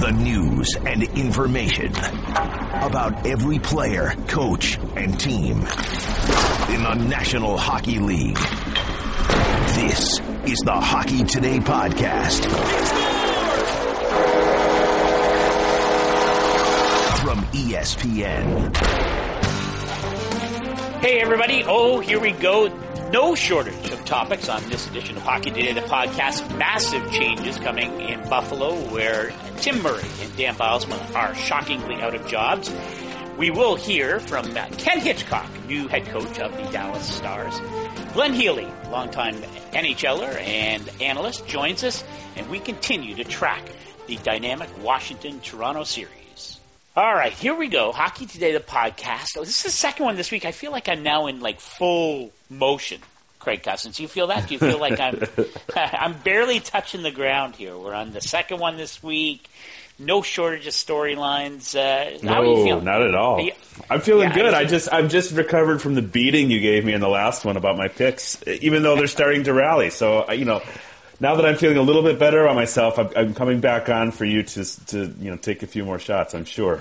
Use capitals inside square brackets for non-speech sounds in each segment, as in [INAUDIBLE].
The news and information about every player, coach, and team in the National Hockey League. This is the Hockey Today podcast. From ESPN. Hey, everybody. Oh, here we go. No shortage of topics on this edition of Hockey Today, the podcast. Massive changes coming in Buffalo, where Tim Murray and Dan Bylsma are shockingly out of jobs. We will hear from uh, Ken Hitchcock, new head coach of the Dallas Stars. Glenn Healy, longtime NHLer and analyst, joins us, and we continue to track the dynamic Washington-Toronto series. All right, here we go. Hockey Today, the podcast. Oh, this is the second one this week. I feel like I'm now in like full motion. Craig Custance, you feel that? Do you feel like I'm [LAUGHS] [LAUGHS] I'm barely touching the ground here? We're on the second one this week. No shortage of storylines. Uh, how are you No, feeling? not at all. You- I'm feeling Yeah, good. I I just I've just recovered from the beating you gave me in the last one about my picks, even though they're starting to rally. So you know, now that I'm feeling a little bit better about myself, I'm, I'm coming back on for you to to you know take a few more shots. I'm sure.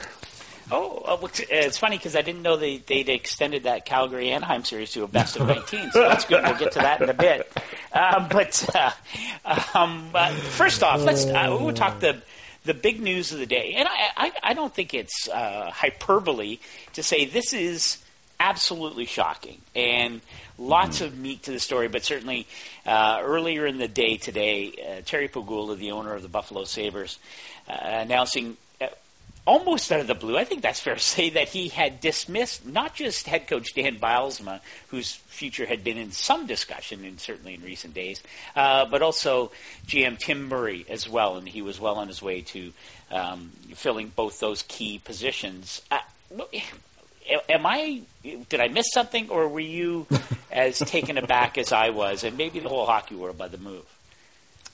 Oh, uh, uh, it's funny because I didn't know they, they'd extended that Calgary Anaheim series to a best of 19, so that's good. We'll get to that in a bit. Um, but uh, um, uh, first off, let's uh, we'll talk the the big news of the day, and I I, I don't think it's hyperbole to say this is absolutely shocking and lots of meat to the story. But certainly uh, earlier in the day today, uh, Terry Pegula, the owner of the Buffalo Sabres, uh, announcing uh, almost out of the blue, I think that's fair to [LAUGHS] say that he had dismissed not just head coach Dan Bylsma, whose future had been in some discussion, and certainly in recent days, uh, but also GM Tim Murray as well, and he was well on his way to um, filling both those key positions. Uh, am I? Did I miss something, or were you [LAUGHS] as taken aback as I was, and maybe the whole hockey world by the move?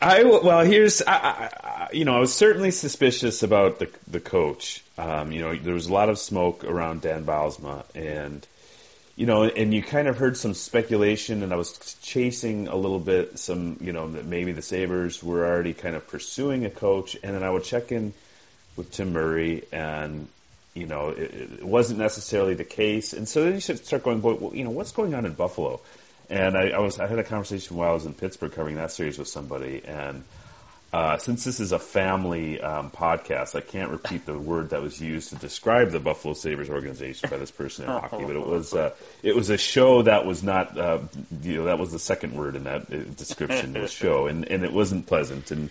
I well, here's I, I, you know I was certainly suspicious about the the coach. Um, you know, there was a lot of smoke around Dan Bylsma, and you know, and you kind of heard some speculation, and I was chasing a little bit some, you know, that maybe the Sabres were already kind of pursuing a coach, and then I would check in with Tim Murray, and you know, it, it wasn't necessarily the case, and so then you should start going, boy, well, you know, what's going on in Buffalo? And I, I was I had a conversation while I was in Pittsburgh covering that series with somebody, and uh, since this is a family um, podcast, I can't repeat the word that was used to describe the Buffalo Sabres organization by this person in hockey, but it was uh, it was a show that was not uh, you know that was the second word in that uh, description was show, and and it wasn't pleasant, and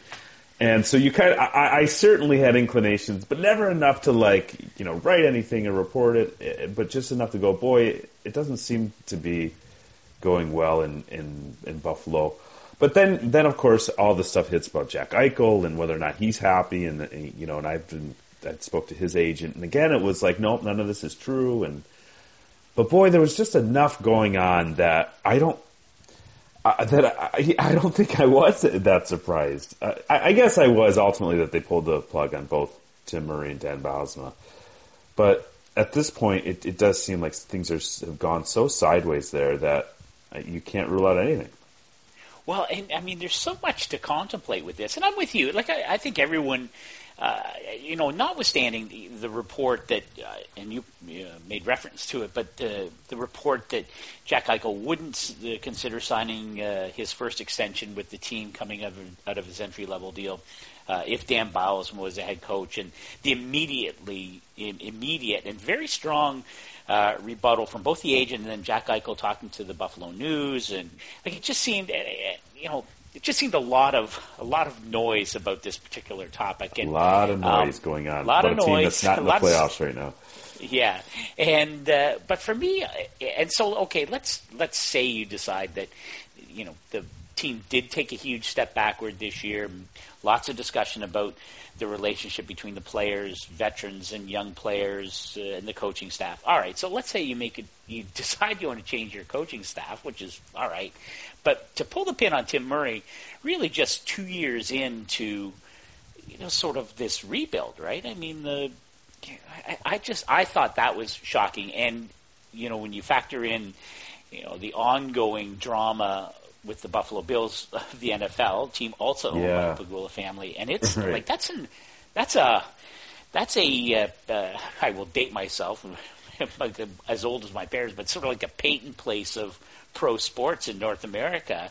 and so you kind of I, I certainly had inclinations, but never enough to like you know write anything or report it, eh, but just enough to go, boy, it doesn't seem to be going well in, in, in Buffalo. But then, then of course, all the stuff hits about Jack Eichel and whether or not he's happy, and, and you know, and I've been, I spoke to his agent, and again, it was like, nope, none of this is true, and but boy, there was just enough going on that I don't, uh, that I, I don't think I was that surprised. Uh, I, I guess I was ultimately that they pulled the plug on both Tim Murray and Dan Bylsma, but at this point, it, it does seem like things are have gone so sideways there that uh, you can't rule out anything. Well, and I mean, there's so much to contemplate with this, and I'm with you. Like, I, I think everyone, uh, you know, notwithstanding the, the report that, uh, and you uh, made reference to it, but uh, the report that Jack Eichel wouldn't uh, consider signing his first extension with the team coming out of, out of his entry level deal. If Dan Bowles was the head coach, and the immediately im- immediate and very strong uh, rebuttal from both the agent and then Jack Eichel talking to the Buffalo News, and like it just seemed, uh, uh, you know, it just seemed a lot of a lot of noise about this particular topic. And, A lot of um, noise going on. A lot about of a team noise. that's not in the playoffs right now. Yeah, and uh, but for me, and so okay, let's let's say you decide that you know the team did take a huge step backward this year. Lots of discussion about the relationship between the players, veterans, and young players, uh, and the coaching staff. All right, so let's say you make it, you [LAUGHS] decide you want to change your coaching staff, which is all right, but to pull the pin on Tim Murray, really just two years into you know sort of this rebuild, right? I mean the I, I just I thought that was shocking, and you know when you factor in you know the ongoing drama with the Buffalo Bills of the NFL team, also owned Yeah. by the Pegula family, and it's [LAUGHS] Right. like that's an that's a that's a uh, uh, I will date myself, [LAUGHS] like as old as my parents, but sort of like a Peyton place of pro sports in North America.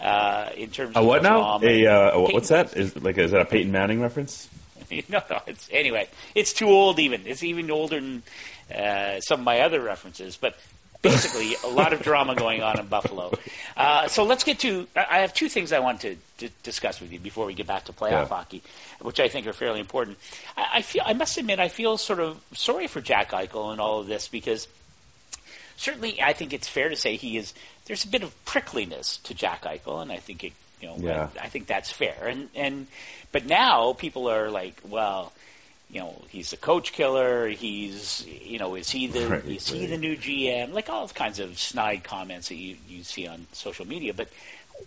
Uh, in terms A of what now? A uh, what's that? Is like is that a Peyton Manning reference? no, [LAUGHS] no. It's, anyway, it's too old. Even it's even older than uh, some of my other references. But basically, a lot of drama going on in Buffalo. Uh, so let's get to. I have two things I want to, to discuss with you before we get back to playoff Yeah. hockey, which I think are fairly important. I, I feel. I must admit, I feel sort of sorry for Jack Eichel and all of this because certainly, I think it's fair to say he is. There's a bit of prickliness to Jack Eichel, and I think it. You know, Yeah. I, I think that's fair. And and but now people are like, well, you know, he's a coach killer. He's you know, is he the [LAUGHS] Right, is he the new GM? Like all kinds of snide comments that you you see on social media, but.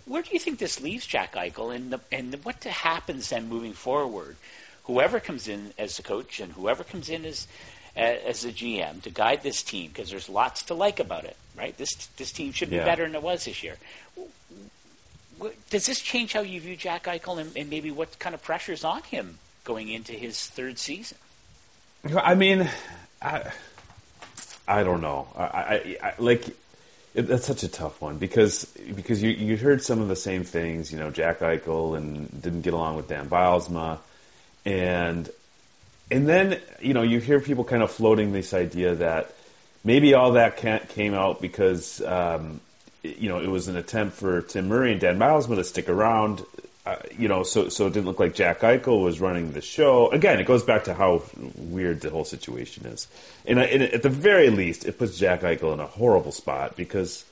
Where do you think this leaves Jack Eichel, and the, and what happens then moving forward? Whoever comes in as the coach and whoever comes in as as the GM to guide this team, because there's lots to like about it, right? This this team should be Yeah. better than it was this year. Does this change how you view Jack Eichel, and, and maybe what kind of pressures on him going into his third season? I mean, I, I don't know. I, I, I like it, that's such a tough one because because you you heard some of the same things. You know, Jack Eichel and didn't get along with Dan Bylsma, and and then you know you hear people kind of floating this idea that maybe all that ca- came out because um, you know it was an attempt for Tim Murray and Dan Bylsma to stick around. Uh, you know, so so it didn't look like Jack Eichel was running the show. Again, it goes back to how weird the whole situation is, and, I- and at the very least, it puts Jack Eichel in a horrible spot because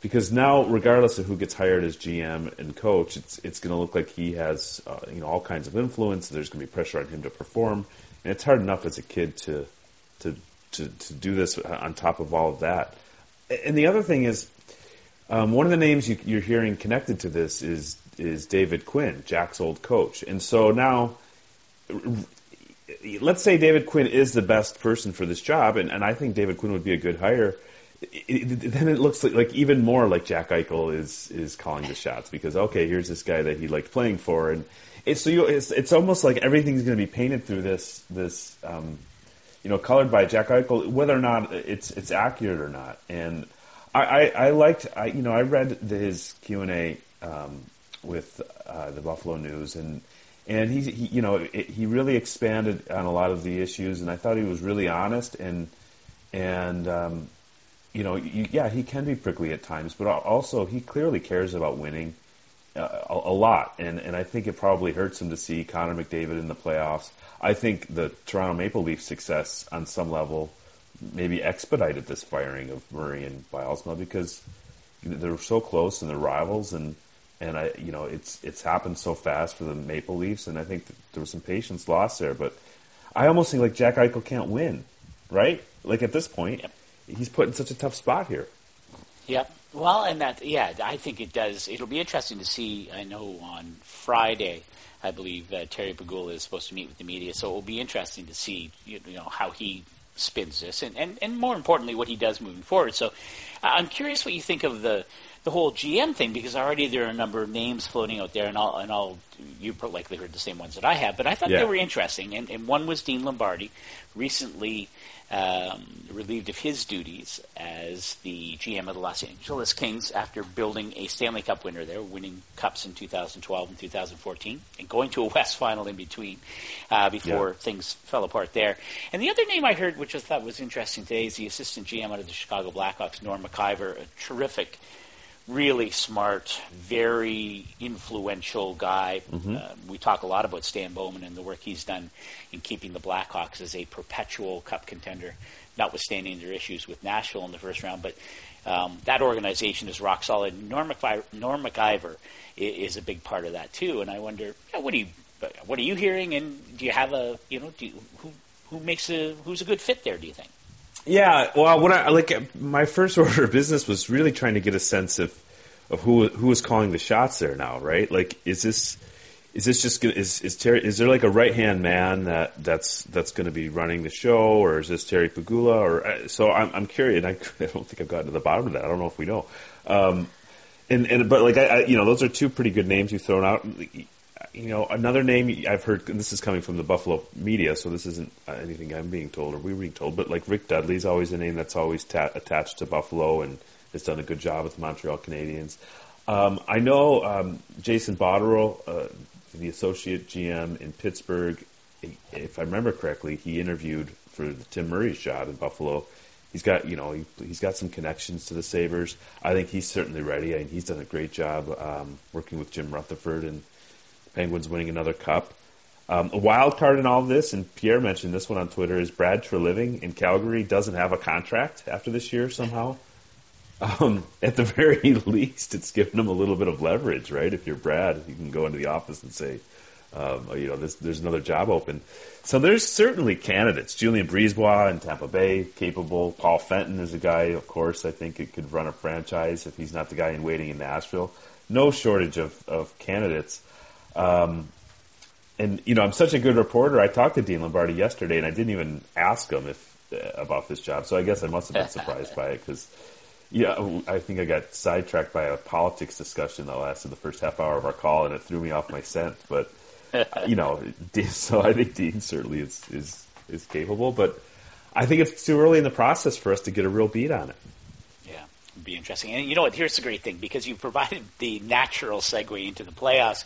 because now, regardless of who gets hired as GM and coach, it's it's going to look like he has uh, you know all kinds of influence. There's going to be pressure on him to perform, and it's hard enough as a kid to to to, to do this on top of all of that. And the other thing is, um, one of the names you, you're hearing connected to this is is David Quinn, Jack's old coach, and so now let's say David Quinn is the best person for this job, and, and I think David Quinn would be a good hire. It, it, then it looks like, like even more like Jack Eichel is is calling the shots because okay, here's this guy that he liked playing for, and it's so you, it's it's almost like everything's going to be painted through this this um, you know colored by Jack Eichel, whether or not it's it's accurate or not. And I, I, I liked I you know I read his Q and A um, with uh, the Buffalo News. And and he, he you know it, he really expanded on a lot of the issues. And I thought he was really honest and and um, you know you, yeah he can be prickly at times but also he clearly cares about winning uh, a, a lot. And and I think it probably hurts him to see Connor McDavid in the playoffs. I think the Toronto Maple Leafs success on some level maybe expedited this firing of Murray and Bylsma because they're so close and they're rivals. And and I you know it's it's happened so fast for the Maple Leafs and I think there was some patience lost there but I almost think like Jack Eichel can't win right like at this point Yep. he's put in such a tough spot here Yep. Well, and that, yeah, I think it does. It'll be interesting to see. I know on Friday, I believe uh, Terry Pegula is supposed to meet with the media, so it will be interesting to see, you know, how he spins this, and, and, and more importantly, what he does moving forward. So, uh, I'm curious what you think of the the whole GM thing because already there are a number of names floating out there, and all and all you likely heard the same ones that I have, but I thought Yeah. they were interesting, and, and one was Dean Lombardi, recently um, relieved of his duties as the GM of the Los Angeles Kings after building a Stanley Cup winner there, winning cups in 2012 and 2014, and going to a West Final in between uh, before Yeah. things fell apart there. And the other name I heard, which I thought was interesting today, is the assistant GM out of the Chicago Blackhawks, Norm MacIver, a terrific really smart, very influential guy. Uh, we talk a lot about Stan Bowman and the work he's done in keeping the Blackhawks as a perpetual cup contender, notwithstanding their issues with Nashville in the first round. But um, that organization is rock solid. Norm, MacIver, Norm MacIver i- is a big part of that too. And I wonder, yeah, what do you, what are you hearing? And do you have a, you know, do you, who who makes a who's a good fit there? Do you think? Yeah, well, when I like my first [LAUGHS] order of business was really trying to get a sense of of who who was calling the shots there now, right? Like, is this is this just gonna, is is Terry? Is there like a right hand man that that's that's going to be running the show, or is this Terry Pegula? Or uh, so I'm I'm curious. I, [LAUGHS] I don't think I've gotten to the bottom of that. I don't know if we know. Um, and and but like I, I you know those are two pretty good names you've thrown out. You know, another name I've heard, and this is coming from the Buffalo media, so this isn't anything I'm being told or we're being told, but like Rick Dudley's always a name that's always ta- attached to Buffalo and has done a good job with Montreal Canadiens. Um, I know um, Jason Botterill, uh, the associate GM in Pittsburgh, if I remember correctly, he interviewed for the Tim Murray's job in Buffalo. He's got, you know, he, has got some connections to the Sabres. I think he's certainly ready. I mean, he's done a great job um, working with Jim Rutherford and Penguins winning another cup. Um, a wild card in all of this, and Pierre mentioned this one on Twitter, is Brad Treliving in Calgary doesn't have a contract after this year somehow. Um, at the [LAUGHS] very least, it's given him a little bit of leverage, right? If you're Brad, you can go into the office and say, um, you know, this, there's another job open. So there's certainly candidates. Julien BriseBois in Tampa Bay, capable. Paul Fenton is a guy, of course, I think it could run a franchise if he's not the guy in waiting in Nashville. No shortage of, of candidates. Um, and you know, I'm such a good reporter. I talked to Dean Lombardi yesterday, and I didn't even ask him if uh, about this job. So I guess I must have been [LAUGHS] surprised by it because, yeah, I think I got sidetracked by a politics discussion that lasted the first half hour of our call, and it threw me off my scent. But [LAUGHS] you know, [LAUGHS] so I think Dean certainly is is is capable, but I think it's too early in the process for us to get a real beat on it Yeah, it'd be interesting. And you know what? Here's the great thing because you provided the natural segue into the playoffs.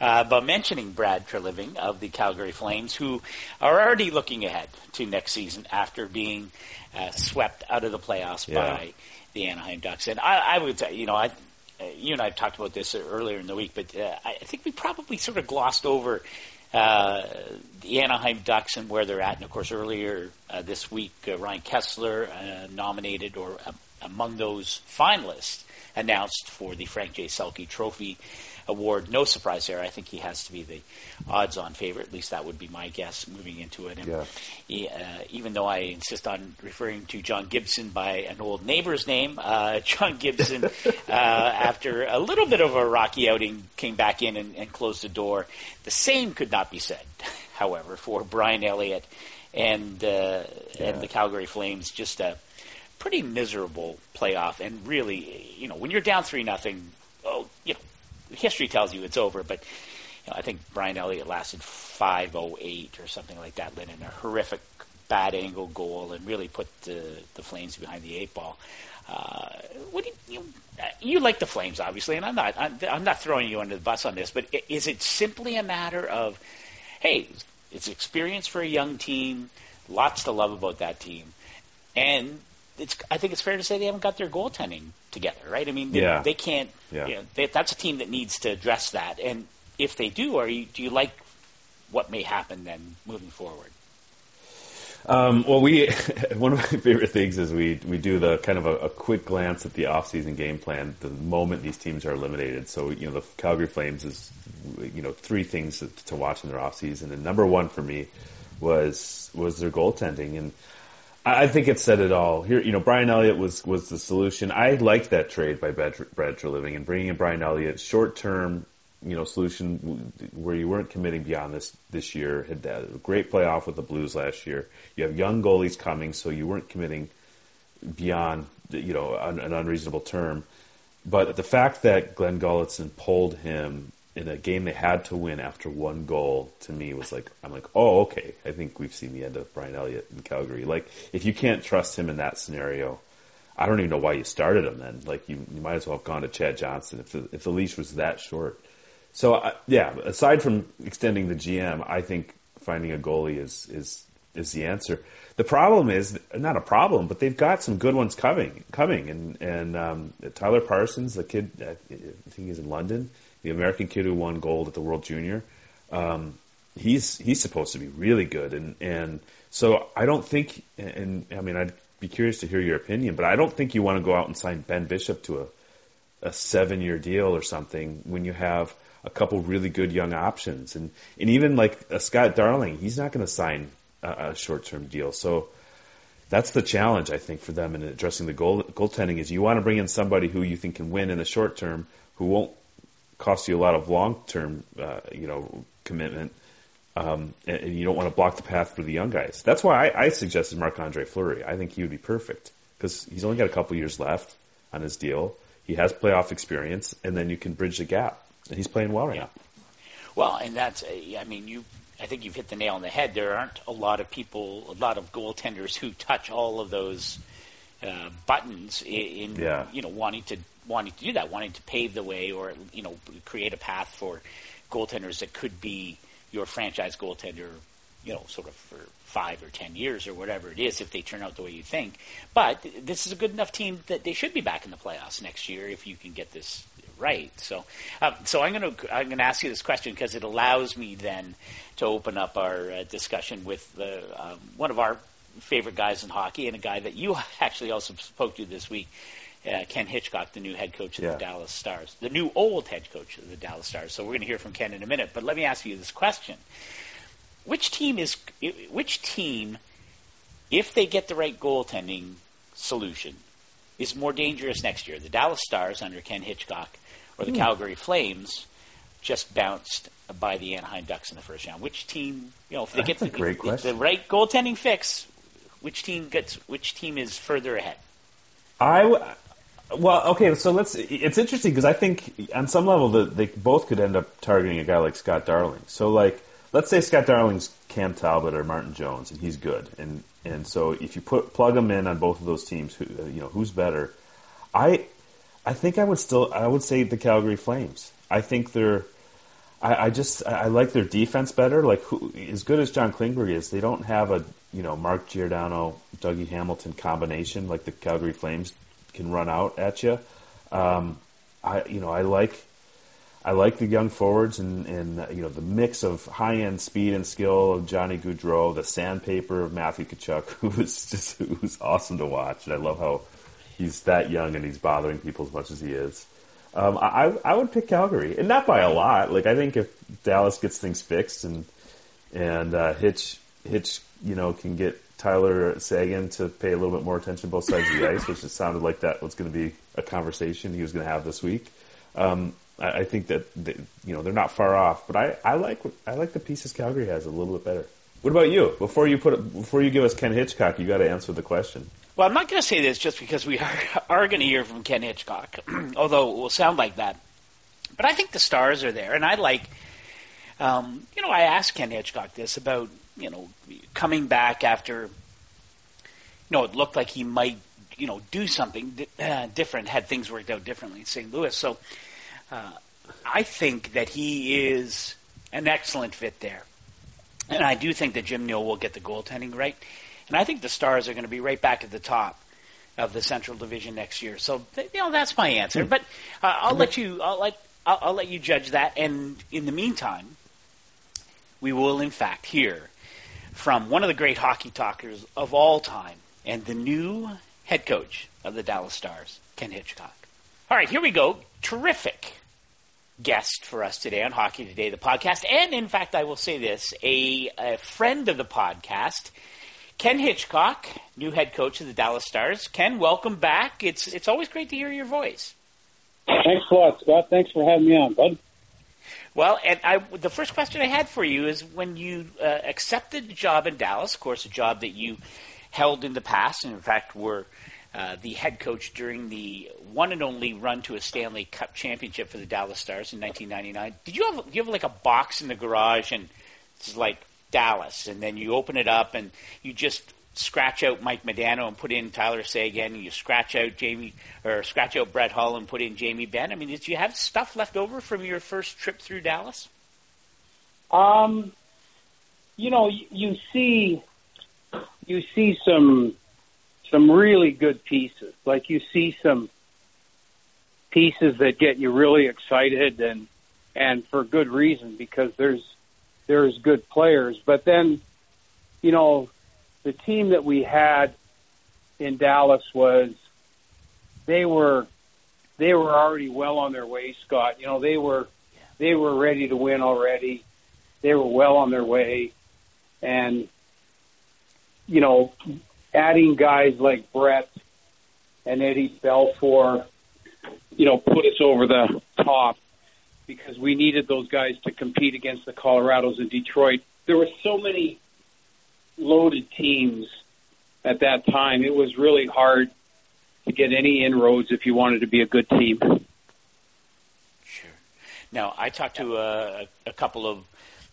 Uh, but mentioning Brad Treliving of the Calgary Flames, who are already looking ahead to next season after being uh, swept out of the playoffs yeah. by the Anaheim Ducks. And I, I would, say, you know, I, uh, you and I have talked about this earlier in the week, but uh, I think we probably sort of glossed over uh, the Anaheim Ducks and where they're at. And of course, earlier uh, this week, uh, Ryan Kesler uh, nominated or among those finalists announced for the Frank J. Selke Trophy award. No surprise there. I think he has to be the odds-on favorite. At least that would be my guess moving into it. And yeah. he, uh, even though I insist on referring to John Gibson by an old neighbor's name, uh, [LAUGHS] John Gibson, uh, after a little bit of a rocky outing, came back in and, and closed the door. The same could not be said, [LAUGHS] however, for Brian Elliott and uh, yeah. and the Calgary Flames. Just a pretty miserable playoff, and really, you know, when you're down three nothing, oh, you know, history tells you it's over. But you know, I think Brian Elliott lasted five oh eight or something like that, let in a horrific bad angle goal, and really put the the Flames behind the eight ball. Uh, what do you, you, you like the Flames, obviously, and I'm not I'm, I'm not throwing you under the bus on this, but is it simply a matter of, hey, it's experience for a young team, lots to love about that team, and it's I think it's fair to say they haven't got their goaltending together, right? I mean, they, yeah. they can't. Yeah. You know, they, that's a team that needs to address that. And if they do, are you do you like what may happen then moving forward? Um, well, we [LAUGHS] one of my favorite things is we we do the kind of a, a, quick glance at the offseason game plan the moment these teams are eliminated. So you know the Calgary Flames is you know three things to, to watch in their offseason, and number one for me was was their goaltending and I think it said it all. Here, you know, Brian Elliott was was the solution. I liked that trade by Brad, Brad Treliving and bringing in Brian Elliott, short term, you know, solution where you weren't committing beyond this this year. Had a great playoff with the Blues last year. You have young goalies coming, so you weren't committing beyond you know an, an unreasonable term. But the fact that Glenn Gulutzan pulled him in a game they had to win after one goal to me was like I'm like oh okay. I think we've seen the end of Brian Elliott in Calgary. Like if you can't trust him in that scenario I don't even know why you started him then. Like you, you might as well have gone to Chad Johnson if the, if the leash was that short. So yeah aside from extending the GM I think finding a goalie is is is the answer. The problem is not a problem but they've got some good ones coming coming. And and um, Tyler Parsons the kid I think he's in London the American kid who won gold at the World Junior. Um, he's he's supposed to be really good, and and so I don't think, and, I mean I'd be curious to hear your opinion, but I don't think you want to go out and sign Ben Bishop to a a seven year deal or something when you have a couple really good young options, and and even like a Scott Darling, he's not going to sign a, a short term deal, so. That's the challenge, I think, for them in addressing the goal, goaltending. Is you want to bring in somebody who you think can win in the short term, who won't costs you a lot of long term, uh, you know, commitment. Um, and, and, you don't want to block the path for the young guys. That's why I, I suggested Marc Andre Fleury. I think he would be perfect because he's only got a couple years left on his deal. He has playoff experience, and then you can bridge the gap. And he's playing well right yeah. now. Well, and that's, I mean, you I think you've hit the nail on the head. There aren't a lot of people, a lot of goaltenders who touch all of those uh, buttons in, in yeah. you know wanting to wanting to do that, wanting to pave the way or you know create a path for goaltenders that could be your franchise goaltender, you know, sort of for five or ten years or whatever it is if they turn out the way you think. But this is a good enough team that they should be back in the playoffs next year if you can get this right. So, um, so I'm going to I'm going to ask you this question because it allows me then to open up our uh, discussion with the, um, one of our favorite guys in hockey and a guy that you [LAUGHS] actually also spoke to this week, uh, Ken Hitchcock, the new head coach of yeah. the Dallas Stars, the new old head coach of the Dallas Stars. So we're going to hear from Ken in a minute. But let me ask you this question: Which team is which team, if they get the right goaltending solution, is more dangerous next year? The Dallas Stars under Ken Hitchcock or the hmm. Calgary Flames just bounced by the Anaheim Ducks in the first round. Which team, you know, if they That's get the, the right goaltending fix, which team gets which team is further ahead? I well, okay, so let's. It's interesting because I think on some level that they both could end up targeting a guy like Scott Darling. So, like, let's say Scott Darling's Cam Talbot or Martin Jones, and he's good, and and so if you put plug them in on both of those teams, who, uh, you know, who's better? I I think I would still I would say the Calgary Flames. I think they're I, I just I like their defense better. Like who, as good as John Klingberg is, they don't have a you know Mark Giordano, Dougie Hamilton combination like the Calgary Flames can run out at you. Um, I you know I like I like the young forwards and, and you know the mix of high end speed and skill of Johnny Gaudreau, the sandpaper of Matthew Tkachuk, [LAUGHS] who is just who's awesome to watch, and I love how he's that young and he's bothering people as much as he is. Um, I I would pick Calgary, and not by a lot. Like I think if Dallas gets things fixed and and uh, Hitch Hitch you know can get Tyler Seguin to pay a little bit more attention both sides of the ice, which it sounded like that was going to be a conversation he was going to have this week. Um, I, I, think that they, you know they're not far off, but I, I like I like the pieces Calgary has a little bit better. What about you? Before you put before you give us Ken Hitchcock, you got to answer the question. Well, I'm not going to say this just because we [LAUGHS] are, are going to hear from Ken Hitchcock, [CLEARS THROAT] although it will sound like that. But I think the stars are there, and I like, um, you know, I asked Ken Hitchcock this about, you know, coming back after, you know, it looked like he might, you know, do something di- uh, different had things worked out differently in St. Louis. So uh, I think that he is an excellent fit there. And I do think that Jim Nill will get the goaltending right. And I think the Stars are going to be right back at the top of the Central Division next year. So you know that's my answer. But uh, I'll let you. I'll let I'll, I'll let you judge that. And in the meantime, we will in fact hear from one of the great hockey talkers of all time and the new head coach of the Dallas Stars, Ken Hitchcock. All right, here we go. Terrific guest for us today on Hockey Today, the podcast. And in fact, I will say this a, a friend of the podcast Ken Hitchcock, new head coach of the Dallas Stars. Ken, welcome back. It's it's always great to hear your voice. Thanks a lot, Scott. Thanks for having me on, bud. Well, and I, the first question I had for you is when you uh, accepted the job in Dallas, of course, a job that you held in the past, and in fact were uh, the head coach during the one and only run to a Stanley Cup championship for the Dallas Stars in 1999. Did you have you have like a box in the garage and it's like Dallas, and then you open it up and you just scratch out Mike Modano and put in Tyler Seguin, and you scratch out Jamie or scratch out Brett Hull and put in Jamie Benn. I mean, did you have stuff left over from your first trip through Dallas? Um, you know, you, you see, you see some some really good pieces. Like you see some pieces that get you really excited and and for good reason because there's there's good players. But then, you know, the team that we had in Dallas was they were they were already well on their way, Scott. You know, they were they were ready to win already. They were well on their way, and you know, adding guys like Brett and Eddie Belfour, you know, put us over the top because we needed those guys to compete against the Colorados and Detroit. There were so many loaded teams at that time. It was really hard to get any inroads if you wanted to be a good team. Sure. Now, I talked to a, a couple of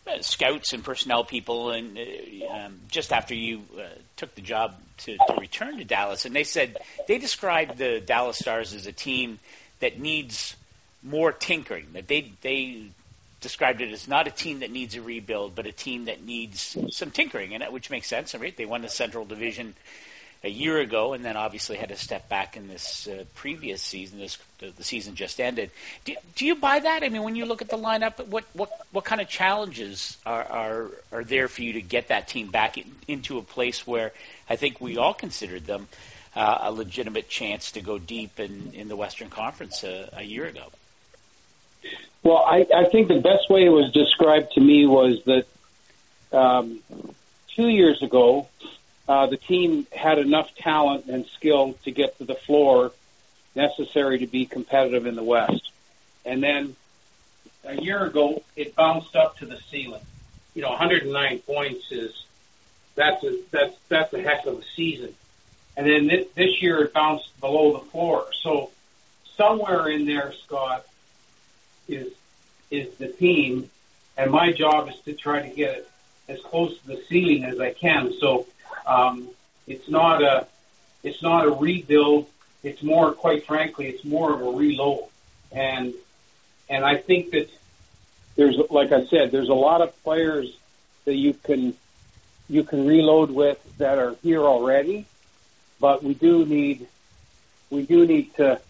uh, scouts and personnel people, and uh, um, just after you uh, took the job to, to return to Dallas, and they said they described the Dallas Stars as a team that needs more tinkering. That they they described it as not a team that needs a rebuild, but a team that needs some tinkering, and which makes sense. Right? They won the Central Division a year ago, and then obviously had to step back in this uh, previous season. This the, the season just ended. Do, do, you buy that? I mean, when you look at the lineup, what what what kind of challenges are are, are there for you to get that team back in, into a place where I think we all considered them uh, a legitimate chance to go deep in in the Western Conference a, a year ago? Well, I, I think the best way it was described to me was that um, two years ago uh, the team had enough talent and skill to get to the floor necessary to be competitive in the West. And then a year ago, it bounced up to the ceiling. You know, 109 points is that's a that's that's a heck of a season. And then this, this year, it bounced below the floor. So somewhere in there, Scott, is is the team, and my job is to try to get it as close to the ceiling as I can. So um, it's not a it's not a rebuild. It's more, quite frankly, it's more of a reload. And and I think that there's, like I said, there's a lot of players that you can you can reload with that are here already, but we do need we do need to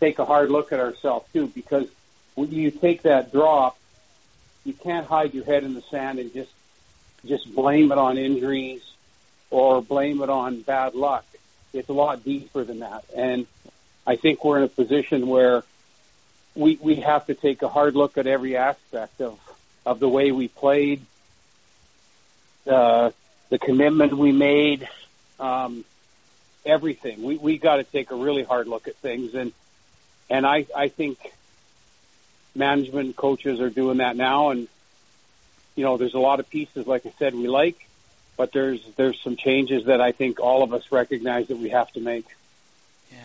take a hard look at ourselves too, because when you take that drop, you can't hide your head in the sand and just just blame it on injuries or blame it on bad luck. It's a lot deeper than that. And I think we're in a position where we we have to take a hard look at every aspect of of the way we played, uh, the commitment we made, um, everything. We we got to take a really hard look at things, and and I I think management coaches are doing that now, and you know there's a lot of pieces, like I said, we like, but there's there's some changes that I think all of us recognize that we have to make. Yeah,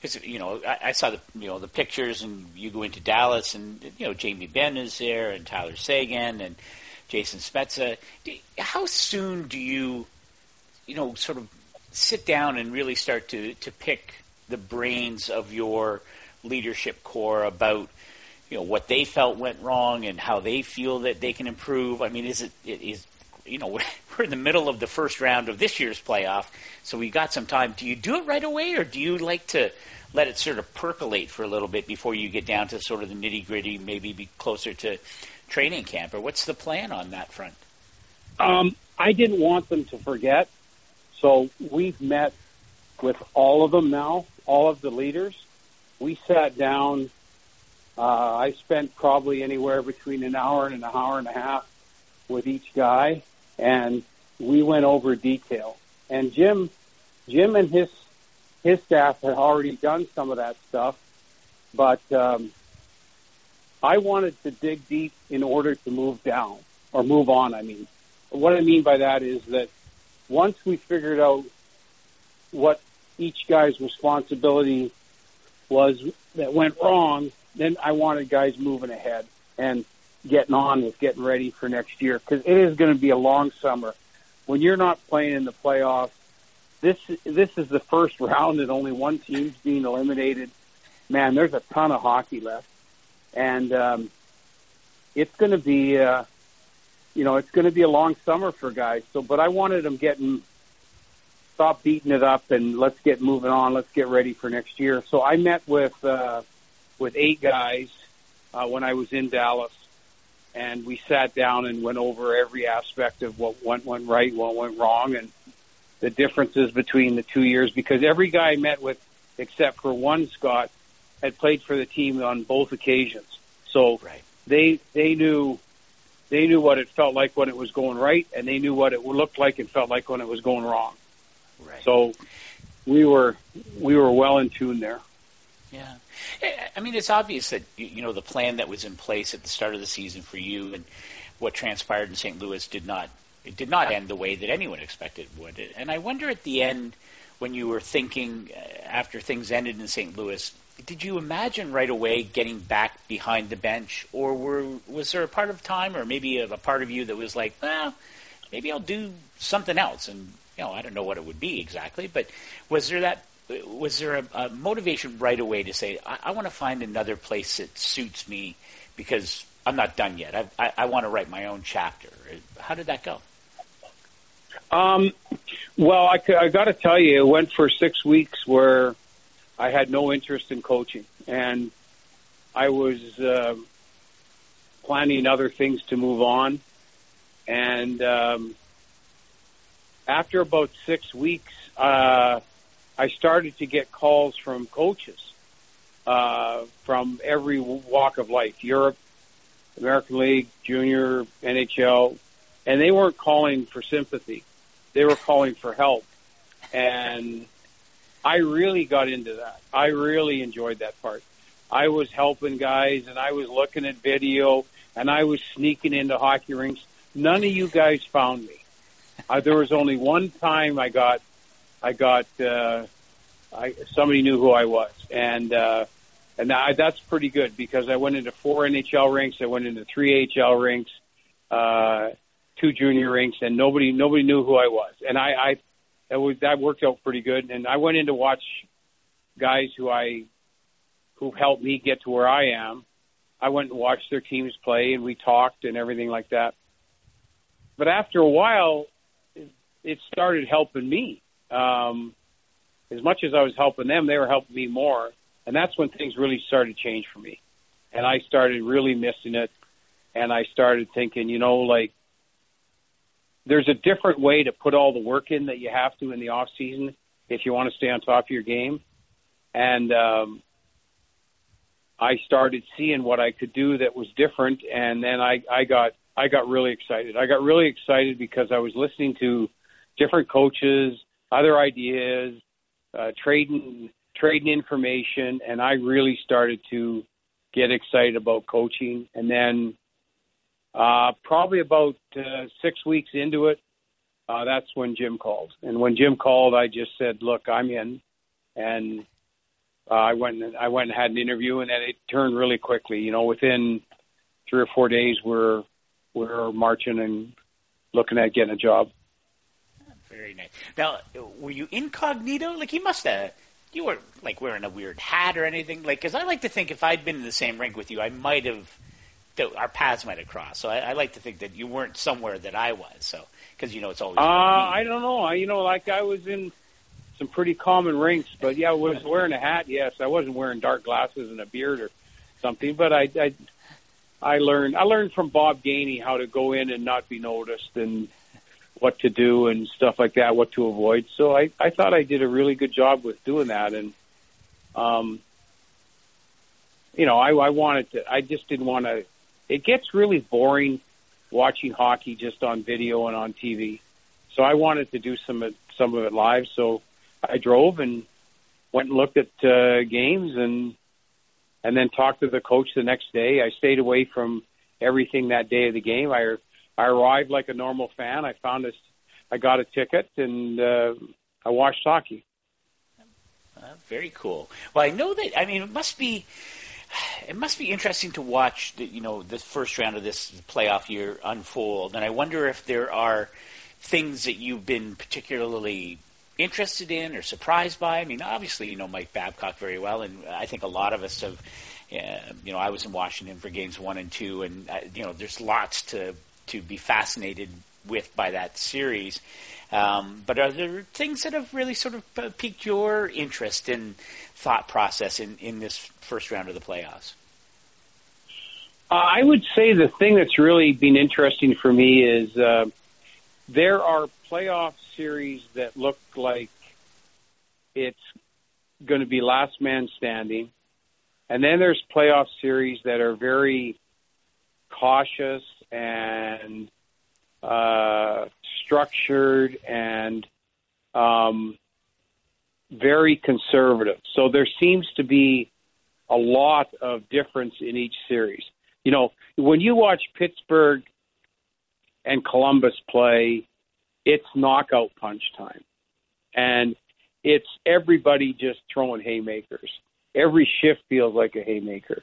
because you know I, I saw the you know the pictures, and you go into Dallas, and you know Jamie Benn is there, and Tyler Seguin and Jason Spezza. How soon do you, you know, sort of sit down and really start to to pick the brains of your leadership core about you know what they felt went wrong and how they feel that they can improve. I mean, is it is you know, [LAUGHS] we're in the middle of the first round of this year's playoff, so we got some time. Do you do it right away, or do you like to let it sort of percolate for a little bit before you get down to sort of the nitty gritty, maybe be closer to training camp, or what's the plan on that front? Um, I didn't want them to forget, so we've met with all of them now, all of the leaders. We sat down. Uh, I spent probably anywhere between an hour and an hour and a half with each guy and we went over detail. And Jim, Jim and his his staff had already done some of that stuff, but um, I wanted to dig deep in order to move down or move on. I mean, what I mean by that is that once we figured out what each guy's responsibility was that went wrong, then I wanted guys moving ahead. And getting on with getting ready for next year because it is going to be a long summer. When you're not playing in the playoffs, this this is the first [LAUGHS] round and only one team's being eliminated. Man, there's a ton of hockey left, and um, it's going to be, uh, you know, it's going to be a long summer for guys. So, but I wanted them getting stop beating it up and let's get moving on. Let's get ready for next year. So I met with uh, with eight guys uh, when I was in Dallas and we sat down and went over every aspect of what went went right, what went wrong, and the differences between the two years. Because every guy I met with, except for one Scott, had played for the team on both occasions, so right. they they knew they knew what it felt like when it was going right, and they knew what it looked like and felt like when it was going wrong. Right. So we were we were well in tune there. Yeah. I mean, it's obvious that you know the plan that was in place at the start of the season for you and what transpired in St. Louis did not it did not end the way that anyone expected it would. And I wonder at the end when you were thinking uh, after things ended in St. Louis, did you imagine right away getting back behind the bench, or were was there a part of time, or maybe a, a part of you that was like, well, maybe I'll do something else, and you know, I don't know what it would be exactly, but was there that was there a, a motivation right away to say, I, I want to find another place that suits me because I'm not done yet. I, I, I want to write my own chapter. How did that go? Um, well, I, I got to tell you, it went for six weeks where I had no interest in coaching, and I was uh, planning other things to move on. And um, after about six weeks, uh, I started to get calls from coaches uh, from every walk of life, Europe, American League, Junior, NHL, and they weren't calling for sympathy. They were calling for help. And I really got into that. I really enjoyed that part. I was helping guys and I was looking at video and I was sneaking into hockey rinks. None of you guys found me. Uh, there was only one time I got, I got, uh, I, somebody knew who I was. And, uh, and I, that's pretty good because I went into four NHL rinks. I went into three AHL rinks, uh, two junior rinks, and nobody nobody knew who I was. And I, I that was that worked out pretty good. And I went in to watch guys who I who helped me get to where I am. I went and watched their teams play, and we talked and everything like that. But after a while, it started helping me. Um, as much as I was helping them, they were helping me more and that's when things really started to change for me. And I started really missing it. And I started thinking, you know, like there's a different way to put all the work in that you have to in the off season if you want to stay on top of your game. And um, I started seeing what I could do that was different, and then I, I got I got really excited. I got really excited because I was listening to different coaches, other ideas, uh, trading trading information, and I really started to get excited about coaching. And then uh, probably about uh, six weeks into it, uh, that's when Jim called. And when Jim called, I just said, "Look, I'm in," and uh, I went and I went and had an interview, and then it turned really quickly. You know, within three or four days, we're we're marching and looking at getting a job. Very nice. Now, were you incognito? Like you must have you weren't like wearing a weird hat or anything. Like, because I like to think if I'd been in the same rink with you, I might have. Our paths might have crossed. So I, I like to think that you weren't somewhere that I was. So because you know it's always. Uh, I don't know. I you know like I was in some pretty common rinks, but yeah, I was wearing a hat. Yes, I wasn't wearing dark glasses and a beard or something, but I I, I learned I learned from Bob Gainey how to go in and not be noticed and what to do and stuff like that, what to avoid. So I, I thought I did a really good job with doing that. And, um, you know, I, I wanted to, I just didn't want to, it gets really boring watching hockey just on video and on TV. So I wanted to do some, of, some of it live. So I drove and went and looked at uh, games and, and then talked to the coach the next day. I stayed away from everything that day of the game. I I arrived like a normal fan. I found this. I got a ticket and uh, I watched hockey. Uh, very cool. Well, I know that. I mean, it must be. It must be interesting to watch, the, you know, the first round of this playoff year unfold, and I wonder if there are things that you've been particularly interested in or surprised by. I mean, obviously, you know Mike Babcock very well, and I think a lot of us have. Uh, you know, I was in Washington for games one and two, and uh, you know, there's lots to to be fascinated with by that series. Um, but are there things that have really sort of uh, piqued your interest in thought process in, in this first round of the playoffs? Uh, I would say the thing that's really been interesting for me is uh, there are playoff series that look like it's going to be last man standing. And then there's playoff series that are very cautious and uh, structured and um, very conservative. So there seems to be a lot of difference in each series. You know, when you watch Pittsburgh and Columbus play, it's knockout punch time. And it's everybody just throwing haymakers. every shift feels like a haymaker,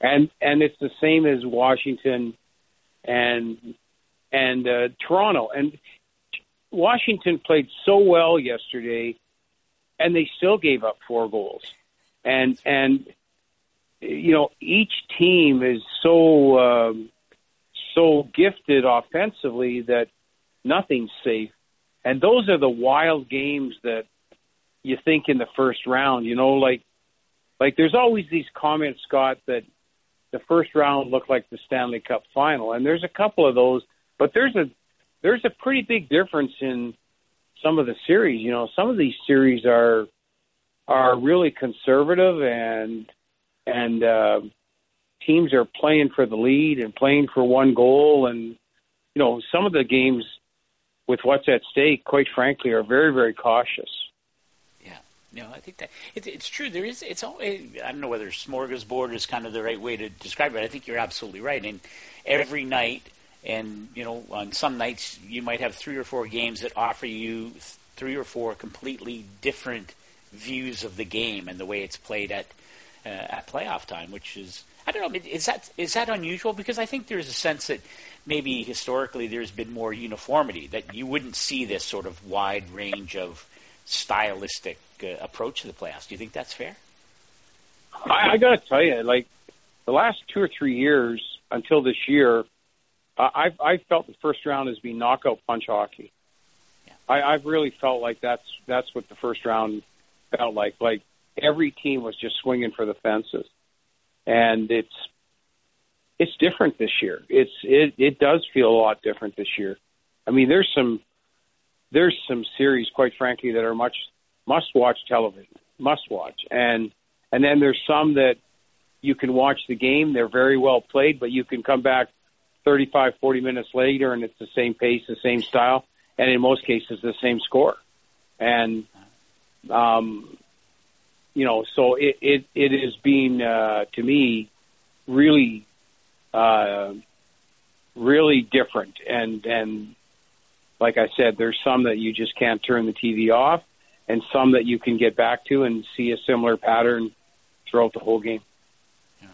and and it's the same as Washington and and uh, Toronto and Washington played so well yesterday, and they still gave up four goals, and and you know each team is so um, so gifted offensively that nothing's safe, and those are the wild games that you think in the first round. You know, like like there's always these comments, Scott, that the first round looked like the Stanley Cup final, and there's a couple of those, but there's a there's a pretty big difference in some of the series. You know, some of these series are are really conservative and and uh, teams are playing for the lead and playing for one goal. And you know some of the games with what's at stake quite frankly are very very cautious no, I think that it, it's true. There is. It's always. I don't know whether smorgasbord is kind of the right way to describe it. I think you're absolutely right. And every night, and you know, on some nights you might have three or four games that offer you three or four completely different views of the game and the way it's played at uh, at playoff time, which is I don't know. Is that is that unusual? Because I think there's a sense that maybe historically there's been more uniformity that you wouldn't see this sort of wide range of stylistic uh, approach to the playoffs. Do you think that's fair? I, I got to tell you, like the last two or three years until this year, uh, I've I felt the first round has been knockout punch hockey. Yeah. I, I've really felt like that's that's what the first round felt like. Like every team was just swinging for the fences, and it's it's different this year. It's it it does feel a lot different this year. I mean, there's some there's some series, quite frankly, that are much must watch television, must watch, and and then there's some that you can watch the game. They're very well played, but you can come back 35, 40 minutes later, and it's the same pace, the same style, and in most cases, the same score. And um, you know, so it it it is being uh, to me really uh, really different, and and like I said, there's some that you just can't turn the TV off, and some that you can get back to and see a similar pattern throughout the whole game. Yeah.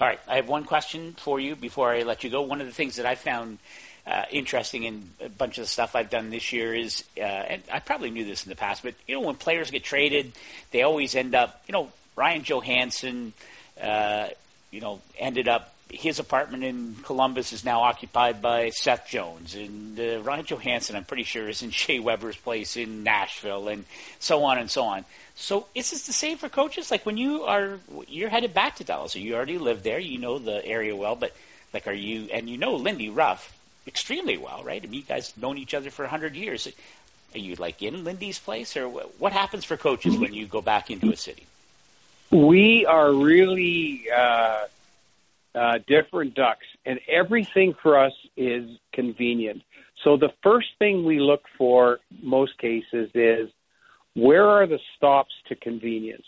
All right, I have one question for you before I let you go. One of the things that I found uh, interesting in a bunch of the stuff I've done this year is, uh, and I probably knew this in the past, but you know, when players get traded, they always end up, you know, Ryan Johansen, uh, you know, ended up his apartment in Columbus is now occupied by Seth Jones, and uh, Ryan Johansen, I'm pretty sure, is in [LAUGHS] Shea Weber's place in Nashville, and so on and so on. So is this the same for coaches? Like when you are you're headed back to Dallas, you already live there, you know the area well, but like are you and you know Lindy Ruff extremely well, right? I mean, you guys known each other for hundred years. Are you like in Lindy's place, or what happens for coaches when you go back into a city? We are really. Uh uh, different ducks, and everything for us is convenient. So the first thing we look for, most cases, is where are the stops to convenience?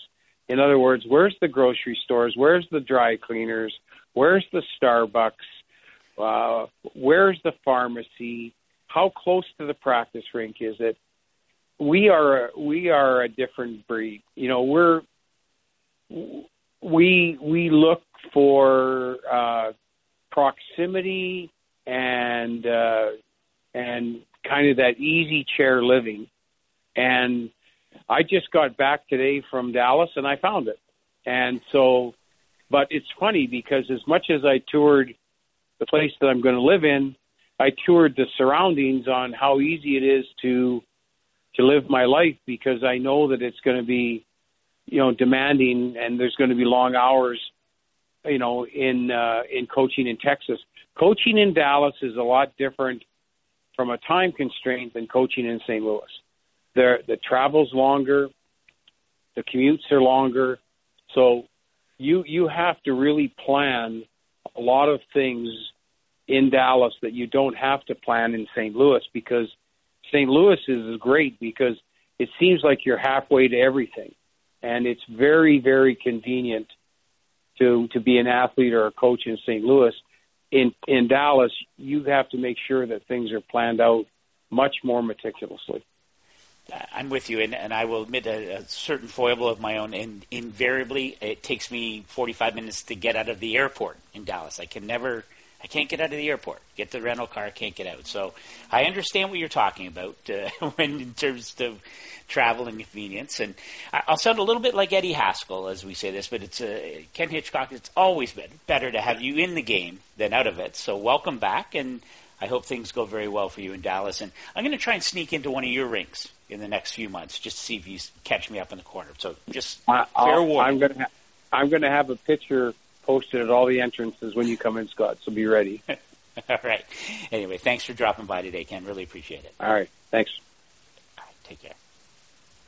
In other words, where's the grocery stores? Where's the dry cleaners? Where's the Starbucks? Uh, where's the pharmacy? How close to the practice rink is it? We are we are a different breed. You know, we're we we look for uh, proximity and uh, and kind of that easy chair living. And I just got back today from Dallas and I found it. And so, but it's funny because as much as I toured the place that I'm going to live in, I toured the surroundings on how easy it is to to live my life because I know that it's going to be, you know, demanding and there's going to be long hours you know, in uh, in coaching in Texas. Coaching in Dallas is a lot different from a time constraint than coaching in St. Louis. The the travel's longer, the commutes are longer, so you you have to really plan a lot of things in Dallas that you don't have to plan in St. Louis because St. Louis is great because it seems like you're halfway to everything, and it's very very convenient to to be an athlete or a coach in St. Louis. In in Dallas, you have to make sure that things are planned out much more meticulously. Uh, I'm with you, and, and I will admit a, a certain foible of my own. And invariably, it takes me 45 minutes to get out of the airport in Dallas. I can never, I can't get out of the airport. Get the rental car, I can't get out. So I understand what you're talking about uh, [LAUGHS] when in terms of travel and convenience. And I, I'll sound a little bit like Eddie Haskell as we say this, but it's uh, Ken Hitchcock. It's always been better to have you in the game than out of it. So welcome back, and I hope things go very well for you in Dallas. And I'm going to try and sneak into one of your rinks in the next few months, just to see if you catch me up in the corner. So just I, fair warning. I'm gonna ha- I'm gonna have a picture posted at all the entrances when you come in, Scott. So be ready. [LAUGHS] All right. Anyway, thanks for dropping by today, Ken. Really appreciate it. All right. Thanks. All right, take care.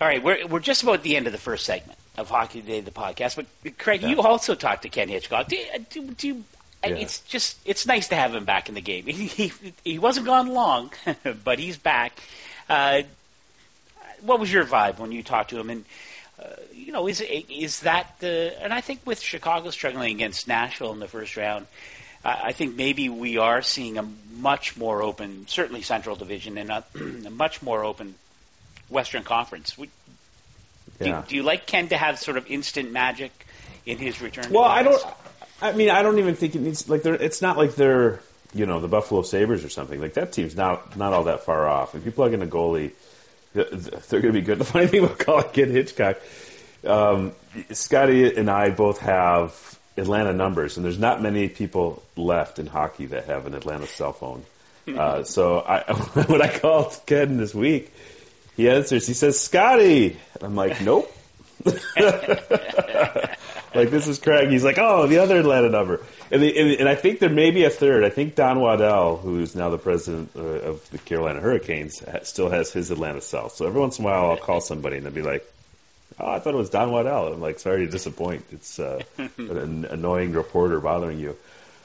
All right, we're we're just about at the end of the first segment of Hockey Today, the podcast. But Craig, you also talked to Ken Hitchcock. Do, you- do, do you, Yeah. It's just it's nice to have him back in the game. [LAUGHS] He he, he wasn't gone long, [LAUGHS] but he's back. Uh, what was your vibe when you talked to him? And uh, know, is is that the? And I think with Chicago struggling against Nashville in the first round, I I think maybe we are seeing a much more open, certainly Central Division, and a, [CLEARS THROAT] a much more open Western Conference. Would, do, Yeah. you, do you like Ken to have sort of instant magic in his return? to Well, I don't. I mean, I don't even think it needs like they're. It's not like they're you know the Buffalo Sabres or something. Like that team's not not all that far off. If you plug in a goalie, th- th- they're going to be good. [LAUGHS] The funny thing about calling Ken Hitchcock, um, Scotty and I both have Atlanta numbers, and there's not many people left in hockey that have an Atlanta cell phone. Uh, [LAUGHS] so I, [LAUGHS] when I called Ken this week, he answers. He says, "Scotty." I'm like, "Nope." [LAUGHS] like this is Craig. He's like, oh, the other Atlanta number, and, the, and, and I think there may be a third. I think Don Waddell, who's now the president uh, of the Carolina Hurricanes, ha- still has his Atlanta cell. So every once in a while, I'll call somebody and they'll be like, oh, I thought it was Don Waddell. I'm like, sorry to disappoint. It's uh, [LAUGHS] an annoying reporter bothering you.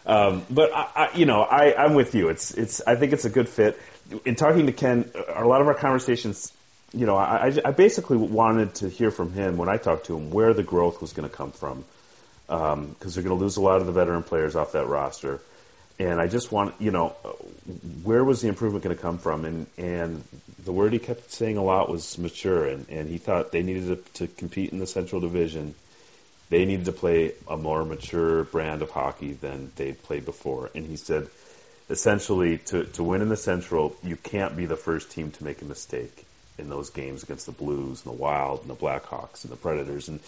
Um, but I, I, you know, I, I'm with you. It's, it's. I think it's a good fit. In talking to Ken, a lot of our conversations, you know, I, I- I basically wanted to hear from him when I talked to him where the growth was going to come from, because they're going to lose a lot of the veteran players off that roster, and I just want, you know, where was the improvement going to come from? And and the word he kept saying a lot was mature, and, and he thought they needed to, to compete in the Central Division they needed to play a more mature brand of hockey than they'd played before. And he said, essentially, to, to win in the Central, you can't be the first team to make a mistake in those games against the Blues and the Wild and the Blackhawks and the Predators. And,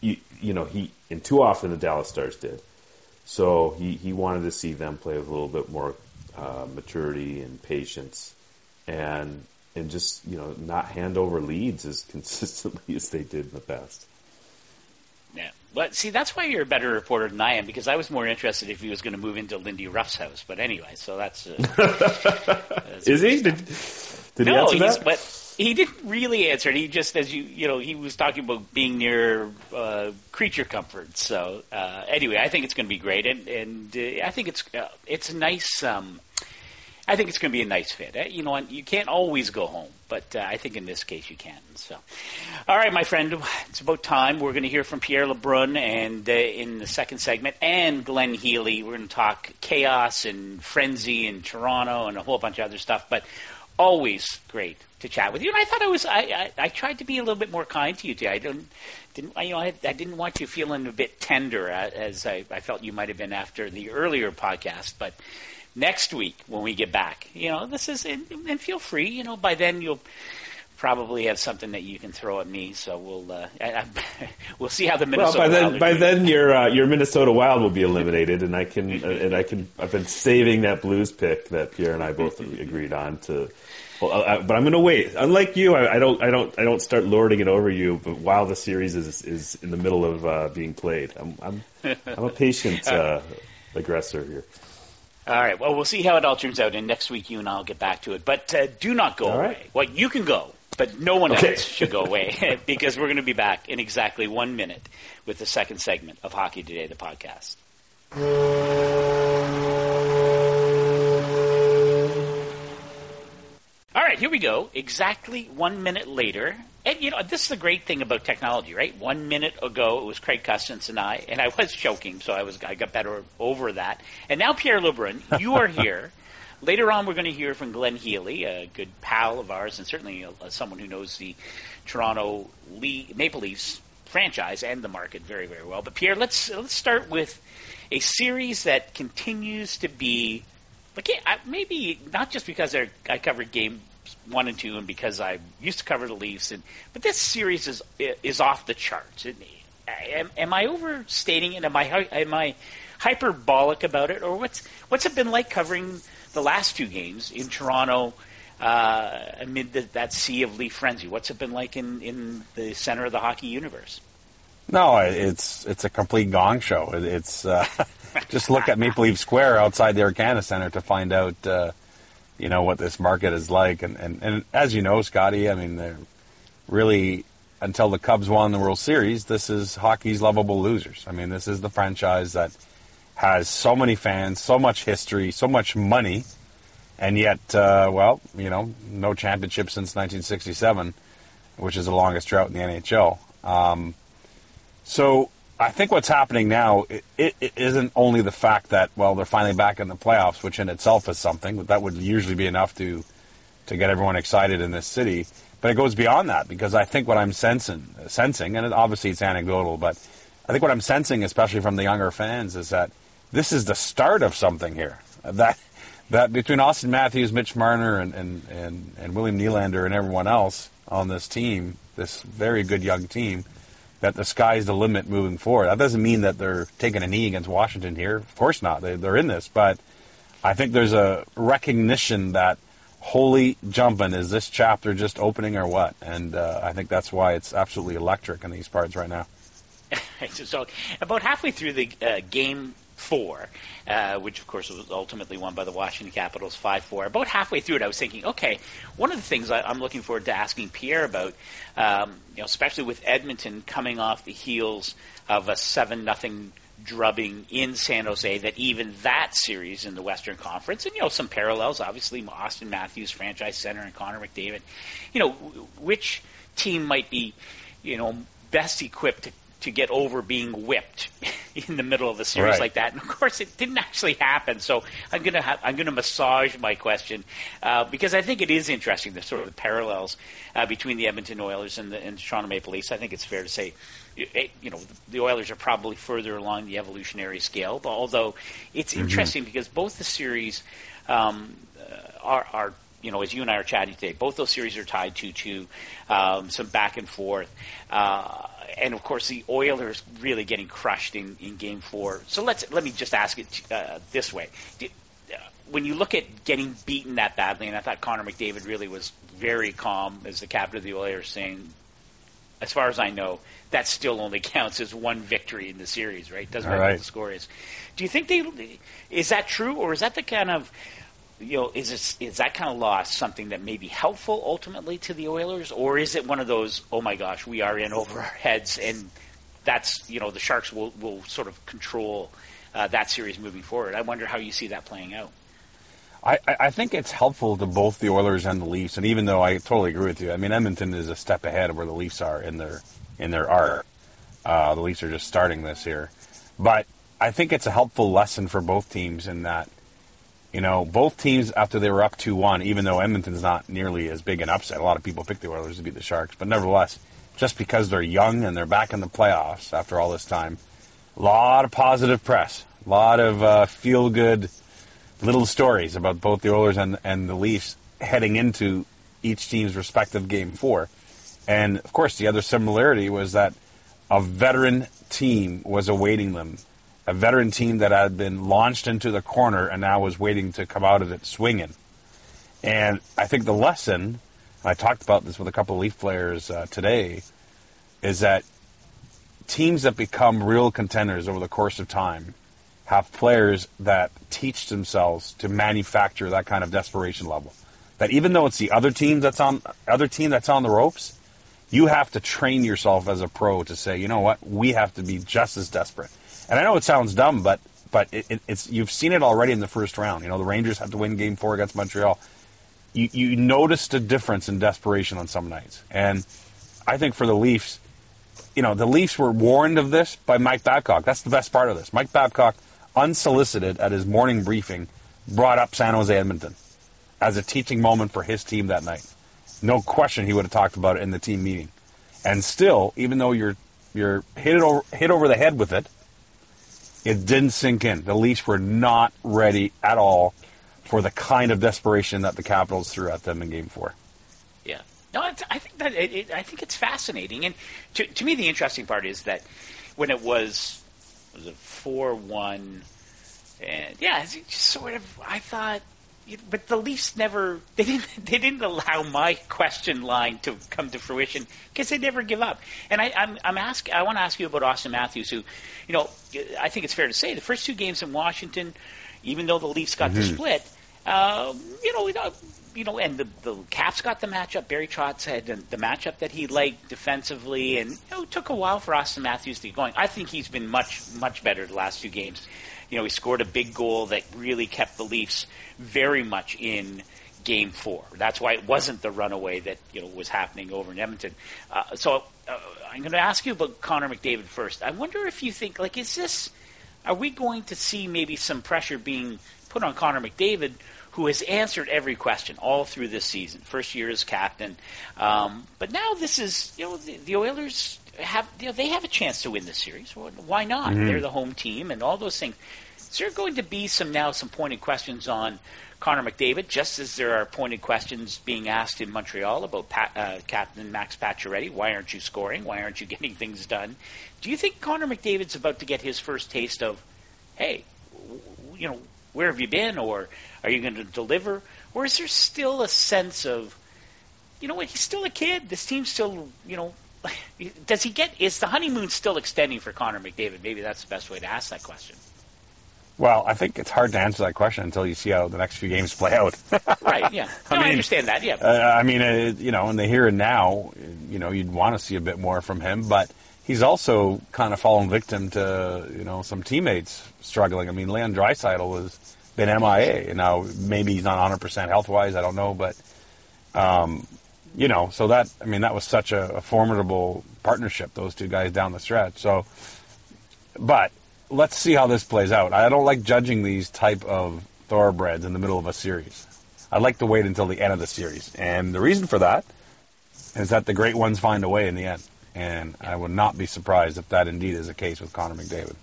you, you know, he, and too often the Dallas Stars did. So he, he wanted to see them play with a little bit more uh, maturity and patience and, and just, you know, not hand over leads as [LAUGHS] consistently as they did in the past. Yeah. But see, that's why you're a better reporter than I am because I was more interested if he was going to move into Lindy Ruff's house. But anyway, so that's. Uh, [LAUGHS] that's Is he? Did, did he no, answer that? but he didn't really answer it. He just, as you, you know, he was talking about being near uh, creature comfort. So uh, anyway, I think it's going to be great, and and uh, I think it's uh, it's a nice. Um, I think it's going to be a nice fit. Uh, You know, you can't always go home, but uh, I think in this case you can. So, all right, my friend, it's about time. We're going to hear from Pierre LeBrun, and in the second segment, and Glenn Healy. We're going to talk chaos and frenzy in Toronto and a whole bunch of other stuff. But always great to chat with you. And I thought I was, I, I, I tried to be a little bit more kind to you today. I didn't, didn't, I, you know, I, I didn't want you feeling a bit tender uh, as I, I felt you might have been after the earlier podcast, but next week when we get back. You know, this is and, and feel free. You know, by then you'll probably have something that you can throw at me. So we'll uh, [LAUGHS] I, I, we'll see how the Minnesota. Well, by then, Wild by doing. then your uh, your Minnesota Wild will be eliminated, and I can uh, and I can. I've been saving that Blues pick that Pierre and I both agreed on to. Well, uh, but I'm going to wait. Unlike you, I, I don't, I don't, I don't start lording it over you. But while the series is is in the middle of uh, being played, I'm I'm, [LAUGHS] I'm a patient uh, aggressor here. All right. Well, we'll see how it all turns out, and next week you and I'll get back to it. But uh, do not go All away. right. Well, you can go, but no one Okay. else should go away [LAUGHS] [LAUGHS] because we're going to be back in exactly one minute with the second segment of Hockey Today, the podcast. All right, here we go. Exactly one minute later. And, you know, this is the great thing about technology, right? One minute ago, it was Craig Custance and I, and I was joking, so I was I got better over that. And now, Pierre LeBrun, you are [LAUGHS] here. later on, we're going to hear from Glenn Healy, a good pal of ours, and certainly uh, someone who knows the Toronto Maple Leafs franchise and the market very, very well. But Pierre, let's let's start with a series that continues to be like maybe not just because I covered game one and two, and because I used to cover the Leafs, and but this series is is off the charts. Am, am I overstating it? Am I am I hyperbolic about it, or what's what's it been like covering the last two games in Toronto uh, amid the, that sea of Leaf frenzy? What's it been like in, in the center of the hockey universe? No, it's it's a complete gong show. It's uh, [LAUGHS] just look at Maple Leaf Square outside the Air Canada Center to find out, uh, you know, what this market is like. And, and, and as you know, Scotty, I mean, they're really until the Cubs won the World Series, this is hockey's lovable losers. I mean, this is the franchise that has so many fans, so much history, so much money, and yet, uh, well, you know, no championship since 1967, which is the longest drought in the NHL. Um, so I think what's happening now it, it, isn't only the fact that well they're finally back in the playoffs, which in itself is something, but that would usually be enough to to get everyone excited in this city. But it goes beyond that because I think what I'm sensing, sensing, and obviously it's anecdotal, but I think what I'm sensing, especially from the younger fans, is that this is the start of something here. That that between Auston Matthews, Mitch Marner, and and, and, and William Nylander and everyone else on this team, this very good young team that the sky's the limit moving forward. That doesn't mean that they're taking a knee against Washington here. Of course not. They, they're in this, but I think there's a recognition that holy jumping is this chapter just opening or what? And uh, I think that's why it's absolutely electric in these parts right now. [LAUGHS] so about halfway through the uh, game four, uh, which of course was ultimately won by the Washington Capitals five four. About halfway through it, I was thinking, okay, one of the things I, am looking forward to asking Pierre about, um, you know, especially with Edmonton coming off the heels of a seven nothing drubbing in San Jose, that even that series in the Western Conference, and you know some parallels, obviously Auston Matthews, franchise center, and Connor McDavid, you know, which team might be, you know, best equipped to to get over being whipped [LAUGHS] in the middle of the series right. like that. And of course, it didn't actually happen. So I'm gonna ha- I'm gonna massage my question uh, because I think it is interesting the sort of the parallels uh, between the Edmonton Oilers and the, and the Toronto Maple Leafs. I think it's fair to say. It, you know, the Oilers are probably further along the evolutionary scale, but although it's mm-hmm. interesting because both the series um, uh, are, are you know, as you and I are chatting today, both those series are tied to to um, some back and forth. Uh, and of course, the Oilers really getting crushed in, in Game Four. So let's let me just ask it uh, this way: Did, uh, when you look at getting beaten that badly, and I thought Connor McDavid really was very calm as the captain of the Oilers, saying, "As far as I know, that still only [LAUGHS] counts as one victory in the series, right? Doesn't matter right. what the score is." Do you think they is that true, or is that the kind of you know, is is that kind of loss something that may be helpful ultimately to the Oilers, or is it one of those, oh my gosh, we are in over our heads, and that's you know the Sharks will will sort of control uh, that series moving forward. I wonder how you see that playing out. I, I think it's helpful to both the Oilers and the Leafs, and even though I totally agree with you, I mean Edmonton is a step ahead of where the Leafs are in their in their art. Uh, the Leafs are just starting this year, but I think it's a helpful lesson for both teams in that you know, both teams after they were up 2-1, even though Edmonton's not nearly as big an upset. A lot of people picked the Oilers to beat the Sharks, but nevertheless, just because they're young and they're back in the playoffs after all this time, a lot of positive press, a lot of uh, feel-good little stories about both the Oilers and, and the Leafs heading into each team's respective game four. And of course, the other similarity was that a veteran team was awaiting them a veteran team that had been launched into the corner and now was waiting to come out of it swinging. And I think the lesson, I talked about this with a couple of Leaf players uh, today, is that teams that become real contenders over the course of time have players that teach themselves to manufacture that kind of desperation level. That even though it's the other team that's on other team that's on the ropes, you have to train yourself as a pro to say, you know what, we have to be just as desperate. And I know it sounds dumb, but but it, it, it's you've seen it already in the first round. You know, the Rangers had to win Game Four against Montreal. You you noticed a difference in desperation on some nights, and I think for the Leafs, you know, the Leafs were warned of this by Mike Babcock. That's the best part of this. Mike Babcock, unsolicited at his morning briefing, brought up San Jose Edmonton as a teaching moment for his team that night. No question he would have talked about it in the team meeting. And still, even though you're you're hit it over hit over the head with it, it didn't sink in. The Leafs were not ready at all for the kind of desperation that the Capitals threw at them in Game Four. Yeah. No, I, think that it, it, I think it's fascinating, and to, to me, the interesting part is that when it was was it four one, and yeah, it's just sort of I thought, but the Leafs never [LAUGHS] they didn't they didn't allow my question line to come to fruition because they never give up. And I, I'm I'm ask I want to ask you about Auston Matthews, who, you know, I think it's fair to say the first two games in Washington, even though the Leafs got the split, um, you know, you know, and the, the Caps got the matchup. Barry Trotz had the, matchup that he liked defensively, and you know, it took a while for Auston Matthews to get going. I think he's been much, much better the last few games. You know, he scored a big goal that really kept the Leafs very much in Game Four. That's why it wasn't the runaway that you know was happening over in Edmonton. Uh, so uh, I'm going to ask you about Connor McDavid first. I wonder if you think like, is this? Are we going to see maybe some pressure being put on Connor McDavid? who has answered every question all through this season. First year as captain, um, but now this is you know the, the Oilers have you know, they have a chance to win the series. Why not? Mm-hmm. They're the home team and all those things. Is there going to be some now some pointed questions on Connor McDavid, just as there are pointed questions being asked in Montreal about Pat, uh, Captain Max Pacioretty? Why aren't you scoring? Why aren't you [LAUGHS] getting things done? Do you think Connor McDavid's about to get his first taste of, hey, you know, where have you been, or are you going to deliver, or is there still a sense of, you know what, he's still a kid. This team's still, you know, [LAUGHS] does he get? Is the honeymoon still extending for Connor McDavid? Maybe that's the best way to ask that question. Well, I think it's hard to answer that question until you see how the next few games play out. [LAUGHS] right. Yeah. No, I, mean, I understand that. Yeah. Uh, I mean, uh, you know, in the here and now, you know, you'd want to see a bit more from him, but he's also kind of fallen victim to you know some teammates struggling. I mean, Leon Draisaitl has been MIA, and now maybe he's not 100 percent health wise. I don't know, but um, you know, so that I mean, that was such a, a formidable partnership. Those two guys down the stretch. So, but let's see how this plays out. I don't like judging these type of thoroughbreds in the middle of a series. I'd like to wait until the end of the series. And the reason for that is that the great ones find a way in the end. And I would not be surprised if that indeed is the case with Connor McDavid.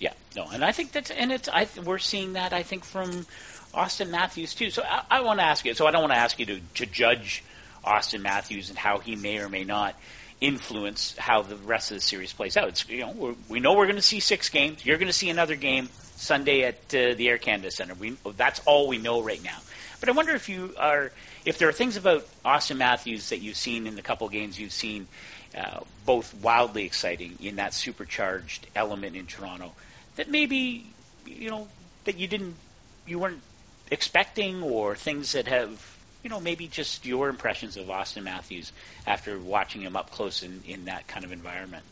Yeah, no, and I think that's and it's I we're seeing that I think from Auston Matthews too. So I, I want to ask you. So I don't want to ask you to, to judge Auston Matthews and how he may or may not influence how the rest of the series plays out. It's you know we know we're going to see six games. You're going to see another game Sunday at uh, the Air Canada Center. We that's all we know right now. But I wonder if you are if there are things about Auston Matthews that you've seen in the couple games you've seen, uh, both wildly exciting in that supercharged element in Toronto that maybe you know that you didn't you weren't expecting or things that have you know maybe just your impressions of Auston Matthews after watching him up close in, in that kind of environment.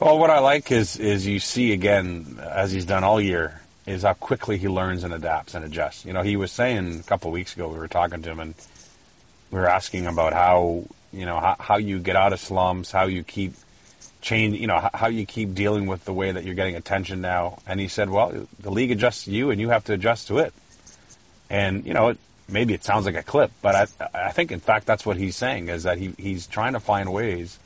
Well, what I like is is you see again as he's done all year is how quickly he learns and adapts and adjusts. You know, he was saying a couple of weeks ago we were talking to him and we were asking about how you know how, how you get out of slums, how you keep change, you know, how you keep dealing with the way that you're getting attention now. And he said, well, the league adjusts to you and you have to adjust to it. And, you know, maybe it sounds like a clip, but I, I think in fact that's what he's saying is that he, he's trying to find ways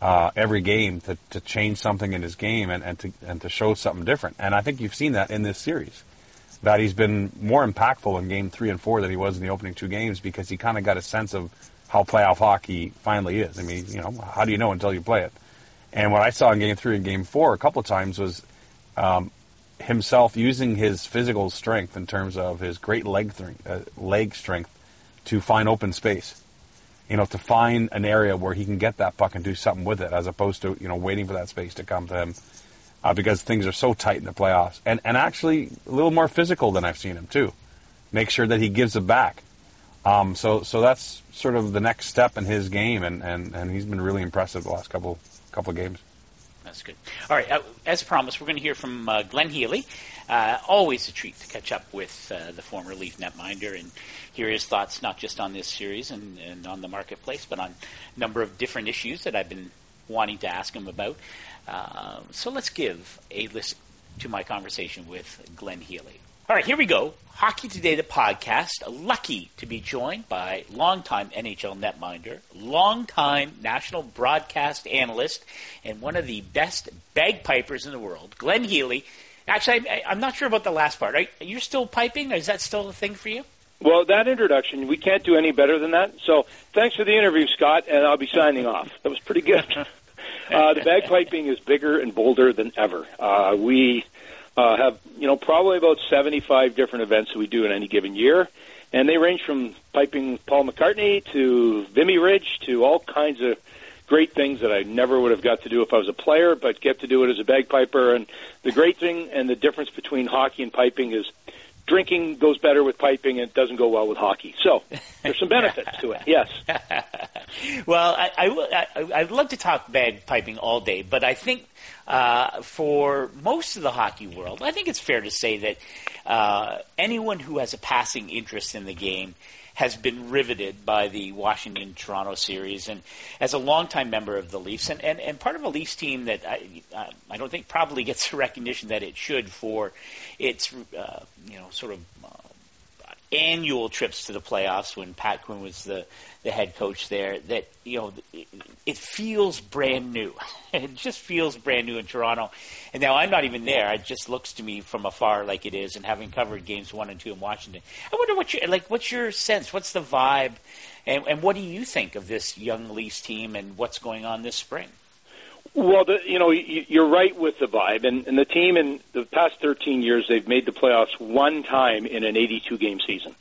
uh, every game to, to change something in his game and, and to and to show something different. And I think you've seen that in this series. That he's been more impactful in game three and four than he was in the opening two games because he kind of got a sense of how playoff hockey finally is. I mean, you know, how do you know until you play it? And what I saw in game three and game four a couple of times was um, himself using his physical strength in terms of his great leg, th- uh, leg strength to find open space. You know, to find an area where he can get that puck and do something with it, as opposed to you know waiting for that space to come to him, uh, because things are so tight in the playoffs. And and actually a little more physical than I've seen him too. Make sure that he gives it back. Um, so so that's sort of the next step in his game, and, and, and he's been really impressive the last couple couple of games. That's good. All right, uh, as promised, we're going to hear from uh, Glenn Healy. Uh, always a treat to catch up with uh, the former Leaf netminder and hear his thoughts not just on this series and, and, on the marketplace, but on a number of different issues that I've been wanting to ask him about. Uh, so let's give a listen to my conversation with Glenn Healy. All right, here we go. Hockey Today, the podcast. Lucky to be joined by longtime NHL netminder, longtime national broadcast analyst, and one of the best bagpipers in the world, Glenn Healy. Actually, I, am not sure about the last part. Are you still piping? Is that still a thing for you? Well, that introduction, we can't do any better than that. So thanks for the interview, Scott, and I'll be signing off. That was pretty good. [LAUGHS] Uh, the bagpiping is bigger and bolder than ever. Uh, we uh, have, you know, probably about 75 different events that we do in any given year. And they range from piping Paul McCartney to Vimy Ridge to all kinds of great things that I never would have got to do if I was a player, but get to do it as a bagpiper. And the great thing and the difference between hockey and piping is drinking goes better with piping and it doesn't go well with hockey. So there's some benefits to it. [LAUGHS] Yes. well, I, I, I, I'd love to talk bagpiping all day, but I think uh, for most of the hockey world, I think it's fair to say that uh, anyone who has a passing interest in the game has been riveted by the Washington Toronto series. And as a longtime member of the Leafs, and, and, and part of a Leafs team that I, I don't think probably gets the [LAUGHS] recognition that it should for its uh, you know sort of annual trips to the playoffs when Pat Quinn was the the head coach there that you know it, it feels brand new. [LAUGHS] it just feels brand new in Toronto. And now I'm not even there. It just looks to me from afar like it is. And having covered games one and two in Washington, I wonder what your like. What's your sense? What's the vibe? And, and what do you think of this young Leafs team and what's going on this spring? Well, the, you know, you're right with the vibe, and, and the team in the past 13 years they've made the playoffs one time in an 82 game season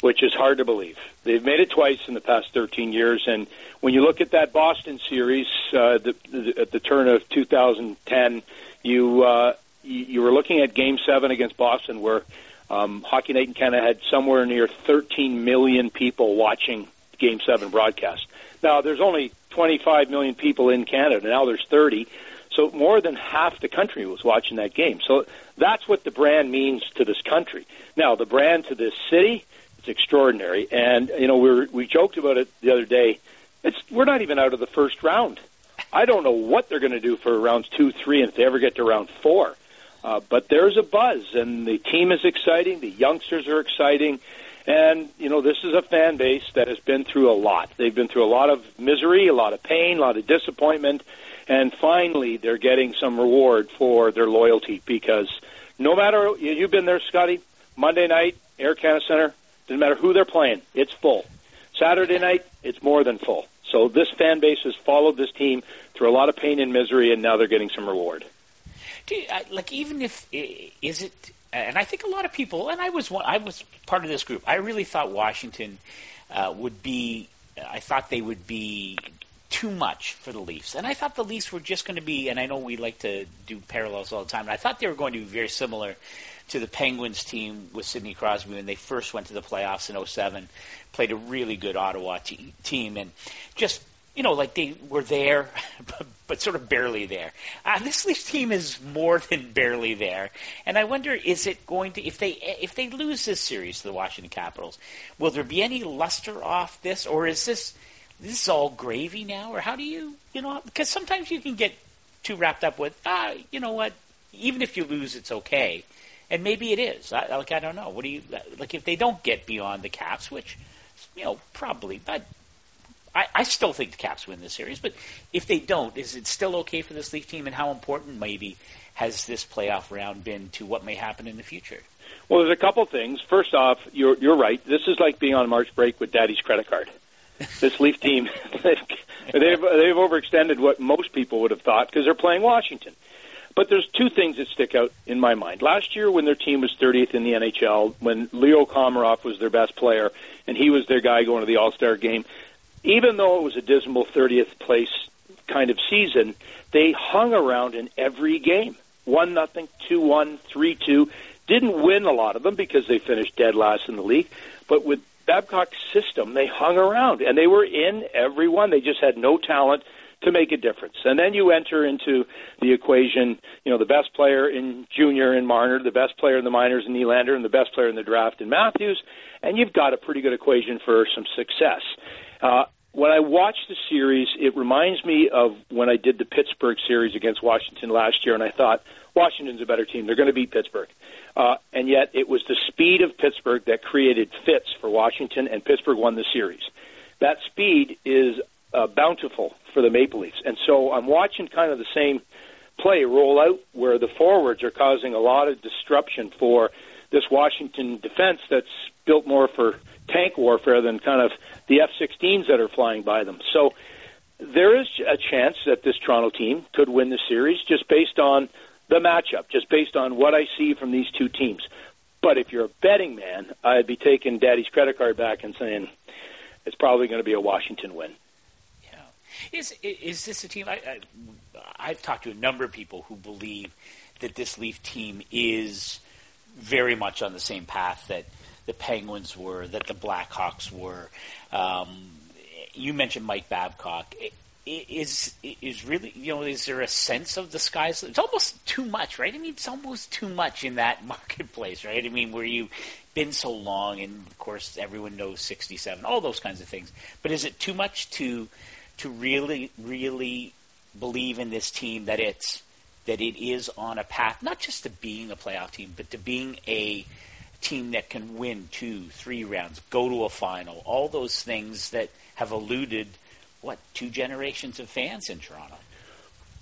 which is hard to believe. They've made it twice in the past 13 years, and when you look at that Boston series uh, the, the, at the turn of 2010, you uh, you were looking at Game Seven against Boston, where um, Hockey Night in Canada had somewhere near 13 million people watching Game Seven broadcast. Now there's only 25 million people in Canada. Now there's 30. So more than half the country was watching that game. So that's what the brand means to this country. Now the brand to this city, it's extraordinary. And you know, we were, we joked about it the other day. It's we're not even out of the first round. I don't know what they're going to do for rounds two, three, and if they ever get to round four. Uh, but there's a buzz, and the team is exciting. The youngsters are exciting, and you know this is a fan base that has been through a lot. They've been through a lot of misery, a lot of pain, a lot of disappointment, and finally they're getting some reward for their loyalty because no matter you've been there, Scotty. Monday night, Air Canada Center, doesn't matter who they're playing, it's full. Saturday night, it's more than full. So this fan base has followed this team through a lot of pain and misery, and now they're getting some reward. You, uh, like even if is it, and I think a lot of people, and I was one, I was part of this group. I really thought Washington uh, would be. I thought they would be too much for the Leafs. And I thought the Leafs were just going to be, and I know we like to do parallels all the time, and I thought they were going to be very similar to the Penguins team with Sidney Crosby when they first went to the playoffs in 07, played a really good Ottawa te- team, and just, you know, like they were there, [LAUGHS] but, but sort of barely there. Uh, this Leafs team is more than barely there, and I wonder, is it going to, if they if they lose this series to the Washington Capitals, will there be any luster off this, or is this this is all gravy now, or how do you, you know, because sometimes you can get too wrapped up with, ah, you know what, even if you lose, it's okay and maybe it is. I, like I don't know. What do you like if they don't get beyond the Caps, which you know probably, but I, I still think the Caps win this series. But if they don't, is it still okay for this Leaf team? And how important maybe has this playoff round been to what may happen in the future? Well, there's a couple things. First off, you're you're right. This is like being on March break with Daddy's credit card. [LAUGHS] This Leaf team, [LAUGHS] they've, they've they've overextended what most people would have thought because they're playing Washington. But there's two things that stick out in my mind. Last year, when their team was 30th in the NHL, when Leo Komarov was their best player, and he was their guy going to the All Star game, even though it was a dismal 30th place kind of season, they hung around in every game. One nothing, two one, three two. Didn't win a lot of them because they finished dead last in the league. But with Babcock's system, they hung around and they were in every one. They just had no talent to make a difference. And then you enter into the equation, you know, the best player in junior in Marner, the best player in the minors in Nylander, and the best player in the draft in Matthews, and you've got a pretty good equation for some success. Uh, when I watch the series, it reminds me of when I did the Pittsburgh series against Washington last year, and I thought, Washington's a better team. They're going to beat Pittsburgh. Uh, and yet it was the speed of Pittsburgh that created fits for Washington, and Pittsburgh won the series. That speed is uh, bountiful for the Maple Leafs. And so I'm watching kind of the same play roll out where the forwards are causing a lot of disruption for this Washington defense that's built more for tank warfare than kind of the F-16s that are flying by them. So there is a chance that this Toronto team could win the series just based on the matchup, just based on what I see from these two teams. But if you're a betting man, I'd be taking Daddy's credit card back and saying it's probably going to be a Washington win. Yeah, is is this a team? I, I I've talked to a number of people who believe that this Leaf team is very much on the same path that the Penguins were, that the Blackhawks were. Um, you mentioned Mike Babcock. Is is really you know is there a sense of the skies? It's almost too much, right? I mean, it's almost too much in that [LAUGHS] marketplace, right? I mean, where you've been so long, and of course everyone knows '67, all those kinds of things. But is it too much to to really really believe in this team that it's that it is on a path not just to being a playoff team, but to being a team that can win two, three rounds, go to a final, all those things that have eluded what two generations of fans in Toronto.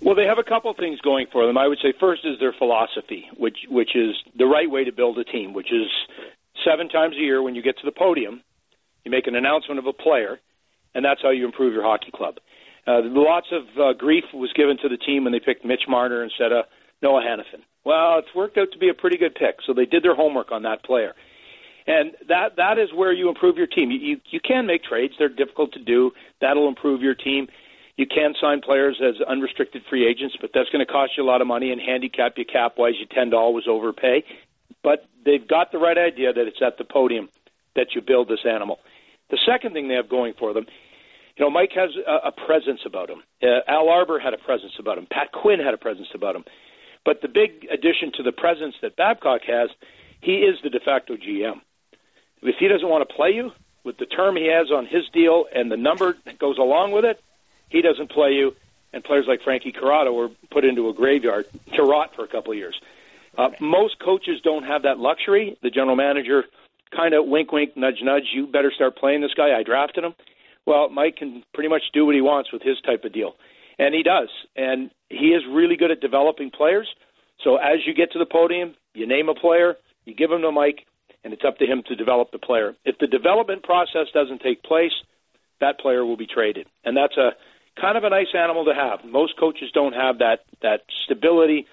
Well, they have a couple of things going for them. I would say first is their philosophy, which which is the right way to build a team, which is seven times a year when you get to the podium, you make an announcement of a player, and that's how you improve your hockey club. Uh, lots of uh, grief was given to the team when they picked Mitch Marner instead of Noah Hanifin. Well, it's worked out to be a pretty good pick, so they did their homework on that player. And that that is where you improve your team. You, you you can make trades; they're difficult to do. That'll improve your team. You can sign players as unrestricted free agents, but that's going to cost you a lot of money and handicap you cap wise. You tend to always overpay. But they've got the right idea that it's at the podium that you build this animal. The second thing they have going for them you know, Mike has a, a presence about him. Uh, Al Arbour had a presence about him. Pat Quinn had a presence about him. But the big addition to the presence that Babcock has, he is the de facto GM. If he doesn't want to play you with the term he has on his deal and the number that goes along with it, he doesn't play you. And players like Frankie Corrado were put into a graveyard to rot for a couple of years. Uh, most coaches don't have that luxury. The general manager kind of wink, wink, nudge, nudge. You better start playing this guy. I drafted him. Well, Mike can pretty much do what he wants with his type of deal, and he does. And he is really good at developing players. So as you get to the podium, you name a player, you give him the mic, and it's up to him to develop the player. If the development process doesn't take place, that player will be traded, and that's a kind of a nice animal to have. Most coaches don't have that that stability.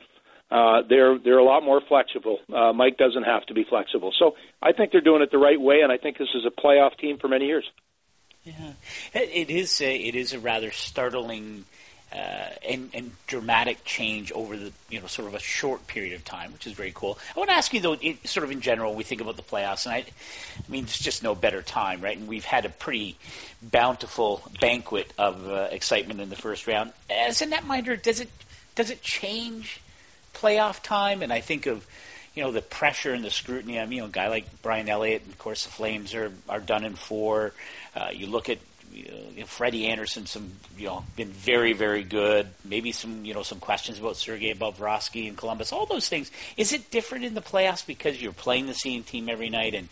Uh, they're they're a lot more flexible. Uh, Mike doesn't have to be flexible, so I think they're doing it the right way, and I think this is a playoff team for many years. Yeah, it is. A, it is a rather startling uh, and, and dramatic change over the you know sort of a short period of time, which is very cool. I want to ask you though, it, sort of in general, we think about the playoffs, and I, I mean, there's just no better time, right? And we've had a pretty bountiful banquet of uh, excitement in the first round. As a netminder, does it does it change playoff time? And I think of you know the pressure and the scrutiny. I mean, you know, a guy like Brian Elliott, and of course the Flames are are done in four. Uh, you look at Uh, you know, Freddie Andersen, some you know, been very very good. Maybe some you know some questions about Sergei Bobrovsky and Columbus. All those things. Is it different in the playoffs because you're playing the same team every night and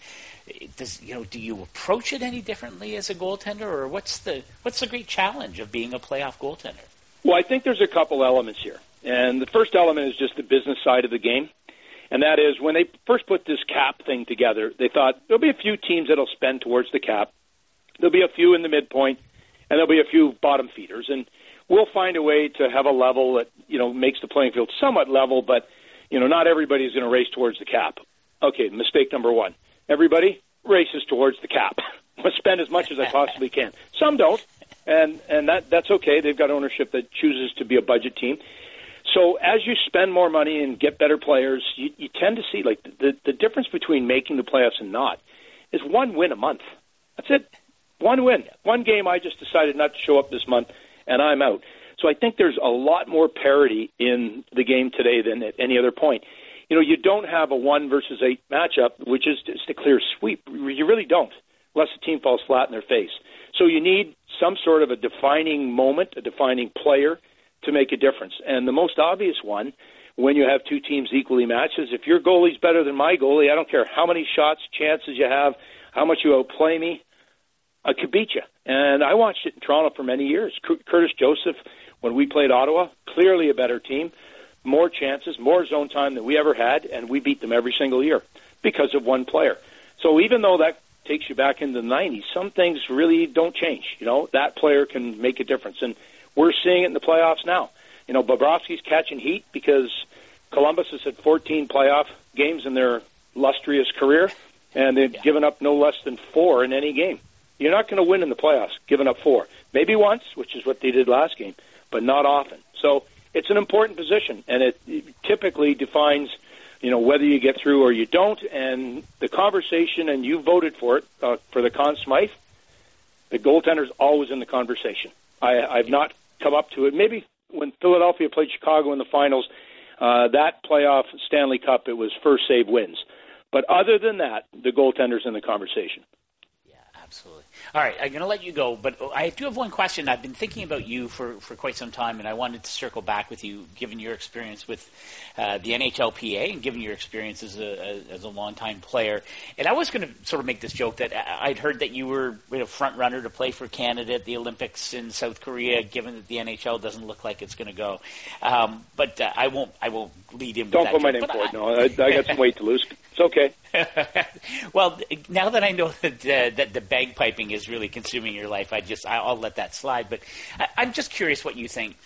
does you know do you approach it any differently as a goaltender or what's the what's the great challenge of being a playoff goaltender? Well, I think there's a couple elements here. And the first element is just the business side of the game. And that is when they first put this cap thing together, they thought there'll be a few teams that'll spend towards the cap There'll be a few in the midpoint, and there'll be a few bottom feeders, and we'll find a way to have a level that you know makes the playing field somewhat level. But you know, not everybody's going to race towards the cap. Okay, mistake number one: everybody races towards the cap. [LAUGHS] I spend as much as I possibly can. Some don't, and and that that's okay. They've got ownership that chooses to be a budget team. So as you spend more money and get better players, you, you tend to see like the the difference between making the playoffs and not is one win a month. That's it. One win, one game. I just decided not to show up this month, and I'm out. So I think there's a lot more parity in the game today than at any other point. You know, you don't have a one versus eight matchup, which is just a clear sweep. You really don't, unless the team falls flat in their face. So you need some sort of a defining moment, a defining player to make a difference. And the most obvious one when you have two teams equally matched is if your goalie's better than my goalie, I don't care how many shots, chances you have, how much you outplay me, I could beat you. And I watched it in Toronto for many years. Curtis Joseph, when we played Ottawa, clearly a better team, more chances, more zone time than we ever had, and we beat them every single year because of one player. So even though that takes you back into the 90s, some things really don't change. You know, that player can make a difference. And we're seeing it in the playoffs now. You know, Bobrovsky's catching heat because Columbus has had 14 playoff games in their lustrous career, and they've yeah. given up no less than four in any game. You're not going to win in the playoffs giving up four. Maybe once, which is what they did last game, but not often. So it's an important position, and it, typically defines – you know whether you get through or you don't. And the conversation, and you voted for it uh, for the Conn Smythe. The goaltender's always in the conversation. I, I've not come up to it. Maybe when Philadelphia played Chicago in the finals, uh, that playoff Stanley Cup, it was first save wins. But other than that, the goaltender's in the conversation. Yeah, absolutely. All right, I'm going to let you go, but I do have one question. I've been thinking about you for, for quite some time, and I wanted to circle back with you, given your experience with uh, the NHLPA and given your experience as a, as a longtime player. And I was going to sort of make this joke that I'd heard that you were a front runner to play for Canada at the Olympics in South Korea, given that the NHL doesn't look like it's going to go. Um, but uh, I won't. I won't lead in. Don't put my name forward. No, I, I got some weight to lose. It's okay. [LAUGHS] well, now that I know that uh, that the bagpiping is really consuming your life, I just I'll let that slide. But I, am just curious what you think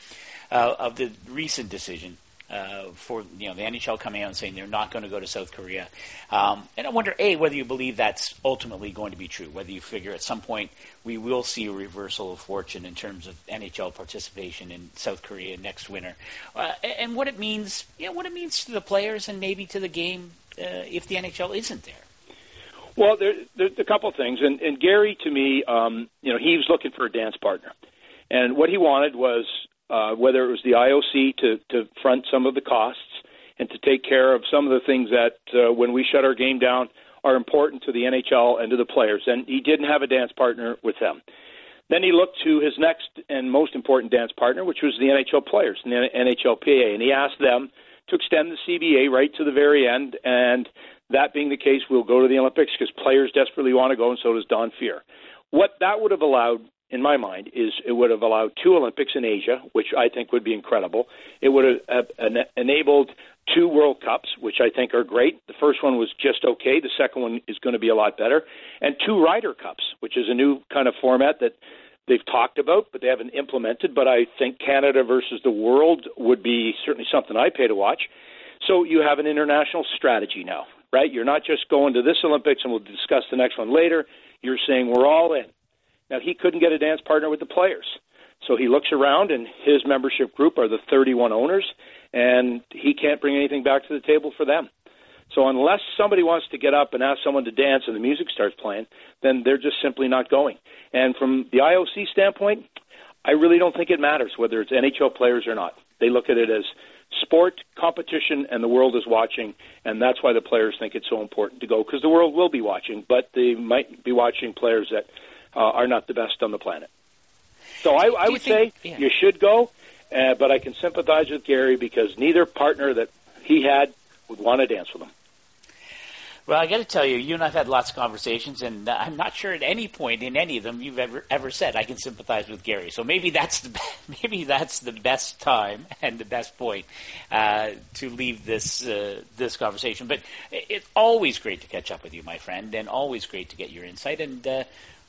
uh, of the recent decision uh, for you know the NHL coming out and saying they're not going to go to South Korea, um, and I wonder a whether you believe that's ultimately going to be true. Whether you figure at some point we will see a reversal of fortune in terms of NHL participation in South Korea next winter, uh, and what it means, you know, what it means to the players and maybe to the game uh, if the NHL isn't there. Well, there, there's a couple things, and, and Gary, to me, um, you know, he was looking for a dance partner, and what he wanted was uh, whether it was the IOC to to front some of the costs and to take care of some of the things that uh, when we shut our game down are important to the NHL and to the players. And he didn't have a dance partner with them. Then he looked to his next and most important dance partner, which was the NHL players and the NHLPA, and he asked them to extend the CBA right to the very end. And that being the case, we'll go to the Olympics because players desperately want to go, and so does Don Fehr. What that would have allowed, in my mind, is it would have allowed two Olympics in Asia, which I think would be incredible. It would have enabled two World Cups, which I think are great. The first one was just okay. The second one is going to be a lot better. And two Ryder Cups, which is a new kind of format that they've talked about, but they haven't implemented. But I think Canada versus the world would be certainly something I pay to watch. So you have an international strategy now, right? You're not just going to this Olympics and we'll discuss the next one later. You're saying we're all in. Now he couldn't get a dance partner with the players. So he looks around and his membership group are the 31 owners and he can't bring anything back to the table for them. So unless somebody wants to get up and ask someone to dance and the music starts playing, then they're just simply not going. And from the IOC standpoint, I really don't think it matters whether it's NHL players or not. They look at it as sport, competition, and the world is watching, and that's why the players think it's so important to go because the world will be watching, but they might be watching players that uh, are not the best on the planet. So I, I would think, say yeah. you should go, uh, but I can sympathize with Gary because neither partner that he had would want to dance with him. Well, I got to tell you, you and I've had lots of conversations, and uh, I'm not sure at any point in any of them you've ever ever said I can sympathize with Gary. So maybe that's the [LAUGHS] maybe that's the best time [LAUGHS] and the best point uh, to leave this uh, this conversation. But it's always great to catch up with you, my friend, and always great to get your insight. And uh,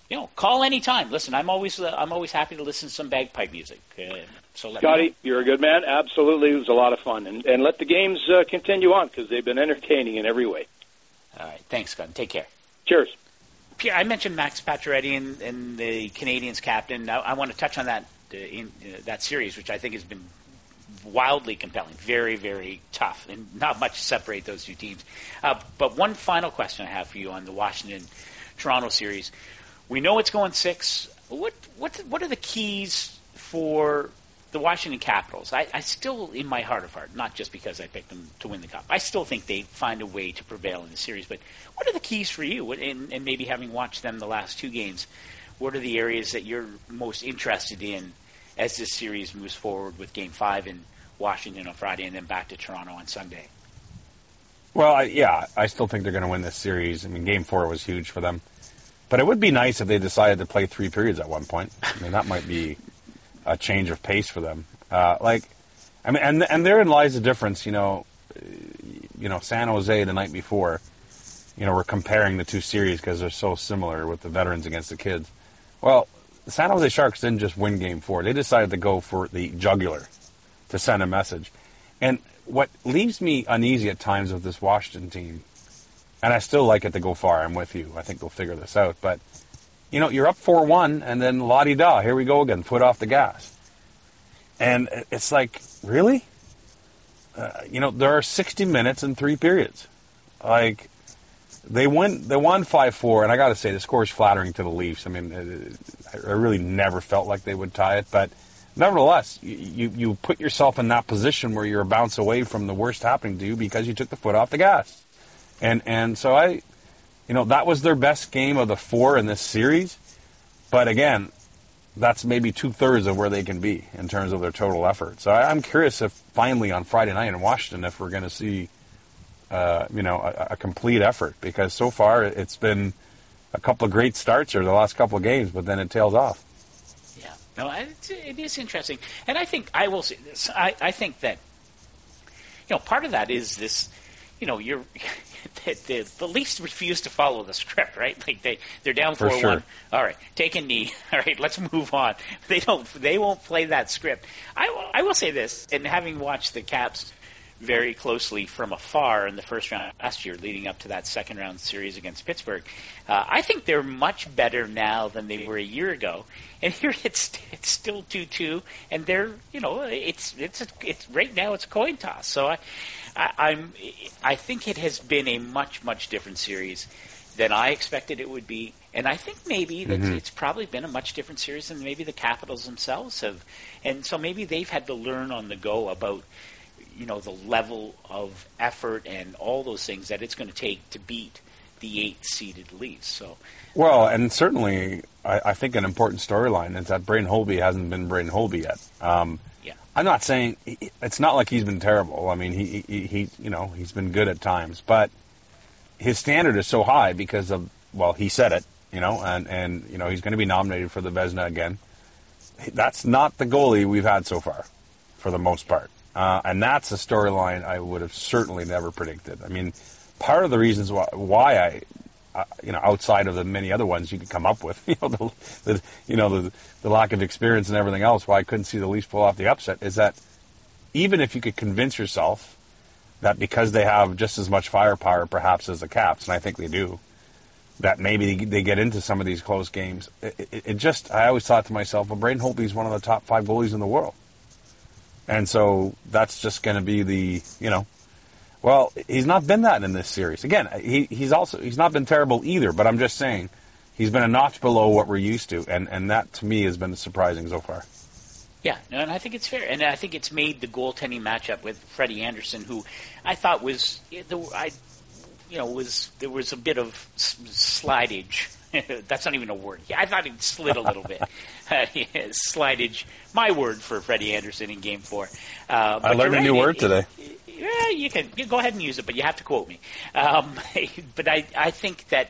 you know, call anytime. Listen, I'm always uh, I'm always happy to listen to some bagpipe music. Uh, so Scotty, you're a good man. Absolutely, it was a lot of fun, and and let the games continue on because they've been entertaining in every way. All right. Thanks, Gun. Take care. Cheers. Pierre, I mentioned Max Pacioretty and, and the Canadiens captain. I, I, want to touch on that uh, in uh, that series, which I think has been wildly compelling, very, very tough, and not much to separate those two teams. Uh, but one final question I have for you on the Washington Toronto series. We know it's going six. What what what are the keys for the Washington Capitals, I, I, still, in my heart of heart, not just because I picked them to win the cup, I still think they find a way to prevail in the series. But what are the keys for you? And, and maybe having watched them the last two games, what are the areas that you're most interested in as this series moves forward with Game Five, in Washington on Friday and then back to Toronto on Sunday. Well, I, yeah, I still think they're going to win this series. I mean, Game Four was huge for them, but it would be nice if they decided to play three periods at one point. I mean, that might be a change of pace for them. Uh, like, I mean, and and therein lies the difference. You know, you know, San Jose the night before. You know, we're comparing the two series because they're so similar with the veterans against the kids. Well, the San Jose Sharks didn't just win Game Four; they decided to go for the jugular to send a message. And what leaves me uneasy at times with this Washington team, and I still like it to go far. I'm with you. I think they'll figure this out. But you know, you're up four one, and then la di da, here we go again, foot off the gas. And it's like, really? Uh, you know, there are 60 minutes and three periods. Like, they won, they won five four, and I got to say, the score is flattering to the Leafs. I mean, I really never felt like they would tie it, but nevertheless, you, you put yourself in that position where you're a bounce away from the worst happening to you because you took the foot off the gas. And and so I, you know, that was their best game of the four in this series. But again, that's maybe two thirds of where they can be in terms of their total effort. So I, am curious if finally on Friday night in Washington, if we're going to see, uh, you know, a, a complete effort because so far it's been a couple of great starts or the last couple of games, but then it tails off. Yeah, no, it's, it is interesting, and I think I will say this. I, I think that you know part of that is this. You know, you're [LAUGHS] the, the, the Leafs refuse to follow the script, right? Like they they're down four sure. one. All right, take a knee. [LAUGHS] All right, let's move on. They don't. They won't play that script. I, I will say this, and having watched the Caps very closely from afar in the first round last year, leading up to that second round series against Pittsburgh. Uh, I think they're much better now than they were a year ago. And [LAUGHS] here it's it's still two two, and they're you know it's it's a, it's right now it's a coin toss. So I, I I'm I think it has been a much much different series than I expected it would be. And I think maybe that mm-hmm. it's probably been a much different series than maybe the Capitals themselves have. And so maybe they've had to learn on the go about you know the level of effort and all those things that it's going to take to beat the eight-seeded Leafs. So, well, and certainly, I, I think an important storyline is that Braden Holtby hasn't been Braden Holtby yet. Um, yeah. I'm not saying it's not like he's been terrible. I mean, he, he, he you know he's been good at times, but his standard is so high because of well, he said it, you know, and and you know he's going to be nominated for the Vezina again. That's not the goalie we've had so far, for the most part. Uh, and that's a storyline I would have certainly never predicted. I mean, part of the reasons why, why I, uh, you know, outside of the many other ones you could come up with, [LAUGHS] you know, the, the you know the, the lack of experience and everything else, why I couldn't see the Leafs pull off the upset, is that even if you could convince yourself that because they have just as much firepower, perhaps as the Caps, and I think they do, that maybe they get into some of these close games. It, it, it just, I always thought to myself, well, Braden is one of the top five goalies in the world. And so that's just going to be the, you know, well, he's not been that in this series. Again, he, he's also he's not been terrible either. But I'm just saying, he's been a notch below what we're used to, and and that to me has been surprising so far. Yeah, no, and I think it's fair, and I think it's made the goaltending matchup with Freddie Andersen, who I thought was I, you know, was there was a bit of slidage [LAUGHS] That's not even a word. I thought it slid a little bit. [LAUGHS] Uh, yeah, slidage, my word for Freddie Andersen in Game Four. Uh, I learned right, a new it, word today. It, yeah, you can you go ahead and use it, but you have to quote me. Um, [LAUGHS] but I I think that.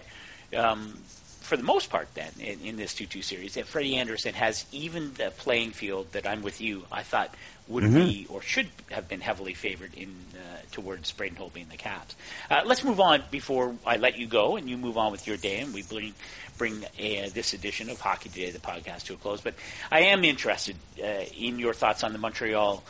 Um, for the most part, then in, in this two-two series, that Freddie Andersen has even the playing field that I'm with you. I thought would mm-hmm. be or should have been heavily favored in uh, towards Braden Holtby and the Caps. Uh, let's move on before I let you go and you move on with your day, and we bring bring uh, this edition of Hockey Today, the podcast, to a close. But I am interested uh, in your thoughts on the Montreal.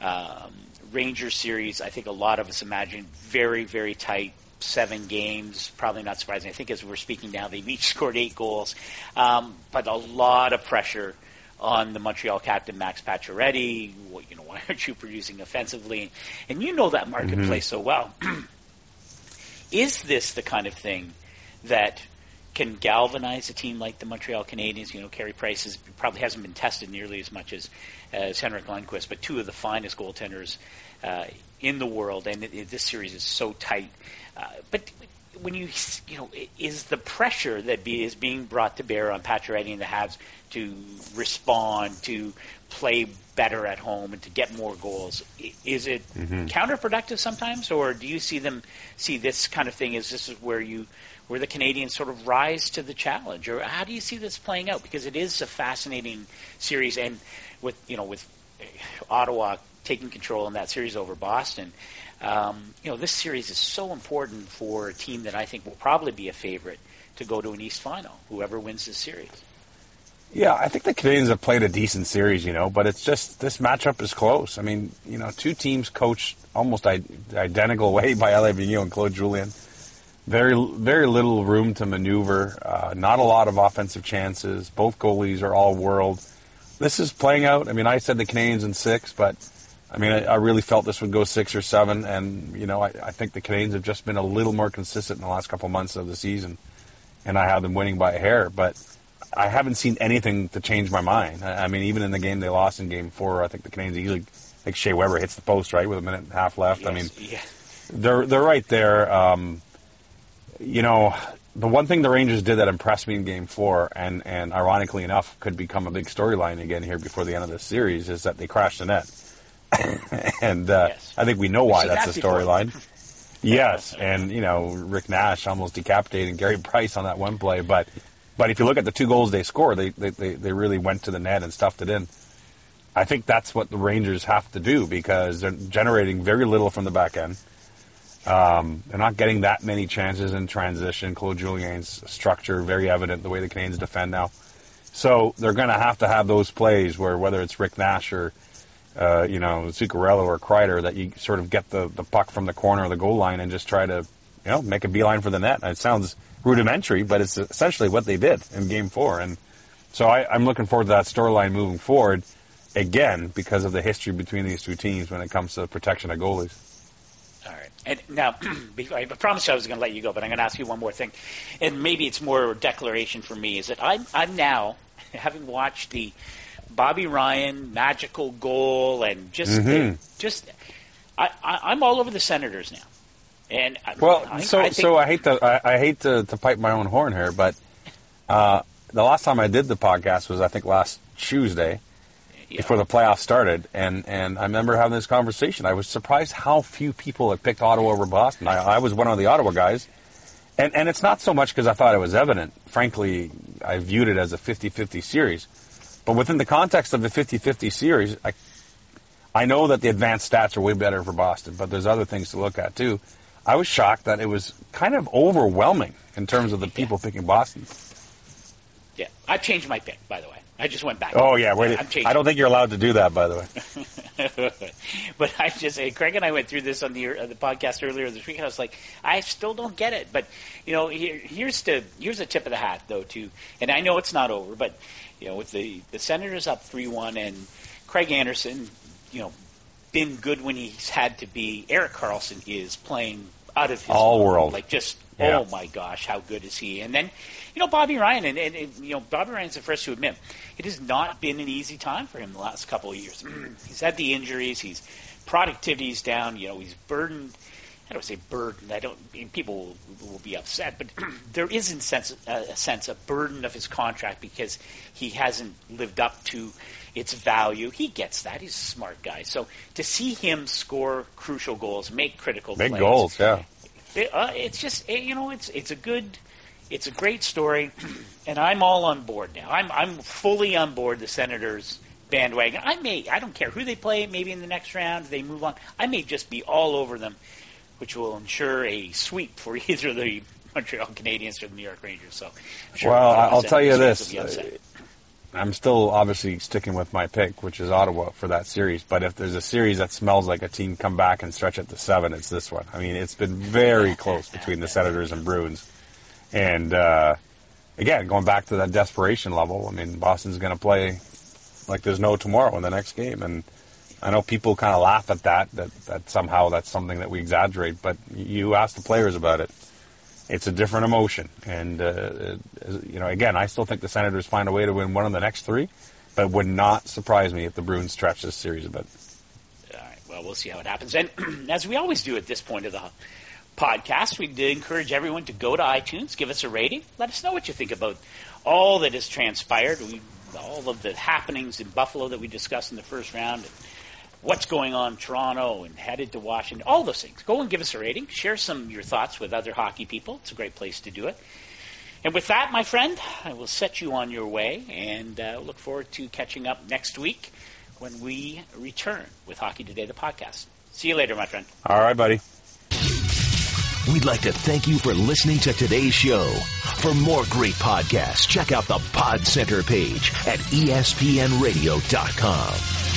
Um, Rangers series, I think a lot of us imagine very, very tight, seven games. Probably not surprising. I think as we're speaking now, they've each [LAUGHS] scored eight goals, um, but a lot of pressure on the Montreal captain Max Pacioretty. Well, you know, why aren't you producing offensively? And you know that marketplace mm-hmm. so well. [CLEARS THROAT] Is this the kind of thing that can galvanize a team like the Montreal Canadiens? You know, Carey Price is, probably hasn't been tested nearly as much as as Henrik Lundqvist, but two of the finest goaltenders uh, in the world, and it, it, this series is so tight. Uh, but when you you know is the pressure that be, is being brought to bear on Pacioretty and the Habs to respond to play better at home and to get more goals is it mm-hmm. counterproductive sometimes? Or do you see them see this kind of thing as this is where you where the Canadiens sort of rise to the challenge? Or how do you see this playing out? Because it is a fascinating series and with you know with Ottawa taking control in that series over Boston um, you know, this series is so important for a team that I think will probably be a favorite to go to an East final, whoever wins this series. Yeah, I think the Canadiens have played a decent series, you know, but it's just this matchup is close. I mean, you know, two teams coached almost identical way by Alain Vigneault and Claude Julien. Very, very little room to maneuver. Uh, not a lot of offensive chances. Both goalies are all world. This is playing out. I mean, I said the Canadiens in six, but I mean, I, I, really felt this would go six or seven, and you know, I, I, think the Canadiens have just been a little more consistent in the last couple months of the season, and I have them winning by a hair. But I haven't seen anything to change my mind. I, I mean, even in the game they lost in Game Four, I think the Canadiens easily, like Shea Weber hits the post right with a minute and a half left. Yes, I mean, yeah. they're they're right there. Um, you know, the one thing the Rangers did that impressed me in Game Four, and and ironically enough, could become a big storyline again here before the end of this series, is that they crashed the net. [LAUGHS] and uh, yes. I think we know why that's the storyline. [LAUGHS] yes, and you know Rick Nash almost decapitating Carey Price on that one play, but but if you look at the two goals they scored, they, they, they, they really went to the net and stuffed it in. I think that's what the Rangers have to do because they're generating very little from the back end. Um, they're not getting that many chances in transition. Claude Julien's structure very evident the way the Canadiens defend now. So they're going to have to have those plays where whether it's Rick Nash or uh, you know, Zuccarello or Kreider that you sort of get the, the puck from the corner of the goal line and just try to, you know, make a beeline for the net. It sounds rudimentary, but it's essentially what they did in game four. And so I, I'm looking forward to that storyline moving forward again because of the history between these two teams when it comes to protection of goalies. All right. And now, [CLEARS THROAT] I promised I was going to let you go, but I'm going to ask you one more thing. And maybe it's more a declaration for me is that I'm, I'm now, [LAUGHS] having watched the Bobby Ryan magical goal and just mm-hmm. just I, I, am all over the Senators now. And well, I, so I so I hate to I, I hate to, to pipe my own horn here, but uh, the last time I did the podcast was I think last Tuesday yeah. before the playoffs started, and and I remember having this conversation. I was surprised how few people had picked Ottawa over Boston. I, I was one of the Ottawa guys. And, and it's not so much because I thought it was evident. Frankly, I viewed it as a 50-50 series. But within the context of the 50-50 series, I, I know that the advanced stats are way better for Boston, but there's other things to look at too. I was shocked that it was kind of overwhelming in terms of the people yeah. picking Boston. Yeah, I changed my pick, by the way. I just went back. Oh yeah, wait. I don't think you're allowed to do that, by the way. [LAUGHS] but I just, Craig and I went through this on the uh, the podcast earlier this week, and I was like, I still don't get it. But you know, here, here's the here's a tip of the hat though, too. And I know it's not over, but you know, with the the Senators up three one and Craig Anderson, you know, been good when he's had to be. Erik Karlsson is playing out of his all world, like just yeah. oh my gosh, how good is he? And then you know Bobby Ryan, and, and, and, you know Bobby Ryan's the first to admit it has not been an easy time for him the last couple of years. [CLEARS THROAT] he's had the injuries, he's productivity's down. You know, he's burdened I don't say burden. I don't. I mean, people will, will, be upset, but [CLEARS THROAT] there is in sense, a sense a burden of his contract because he hasn't lived up to its value. He gets that. He's a smart guy. So to see him score crucial goals, make critical big plays, goals, yeah, it, uh, it's just you know it's it's a good, it's a great story, and I'm all on board now. I'm I'm fully on board the Senators bandwagon. I may I don't care who they play. Maybe in the next round they move on. I may just be all over them which will ensure a sweep for [LAUGHS] either the Montreal Canadiens or the New York Rangers. So, sure well, I'll tell you this. Uh, I'm still obviously sticking with my pick, which is Ottawa for that series. But if there's a series that smells like a team come back and stretch it to seven, it's this one. I mean, it's been very close between the Senators and Bruins. And uh, again, going back to that desperation level, I mean, Boston's going to play like there's no tomorrow in the next game, and I know people kind of laugh at that, that, that somehow that's something that we exaggerate, but you ask the players about it. It's a different emotion. And, uh, you know, again, I still think the Senators find a way to win one of the next three, but it would not surprise me if the Bruins stretch this series a bit. All right, well, we'll see how it happens. And [CLEARS THROAT] as we always do at this point of the podcast, we'd encourage everyone to go to iTunes, give us a rating, let us know what you think about all that has transpired, we, all of the happenings in Buffalo that we discussed in the first round, and what's going on in Toronto and headed to Washington, all those things. Go and give us a rating. Share some of your thoughts with other hockey people. It's a great place to do it. And with that, my friend, I will set you on your way and uh, look forward to catching up next week when we return with Hockey Today, the podcast. See you later, my friend. All right, buddy. We'd like to thank you for listening to today's show. For more great podcasts, check out the Pod Center page at espnradio.com.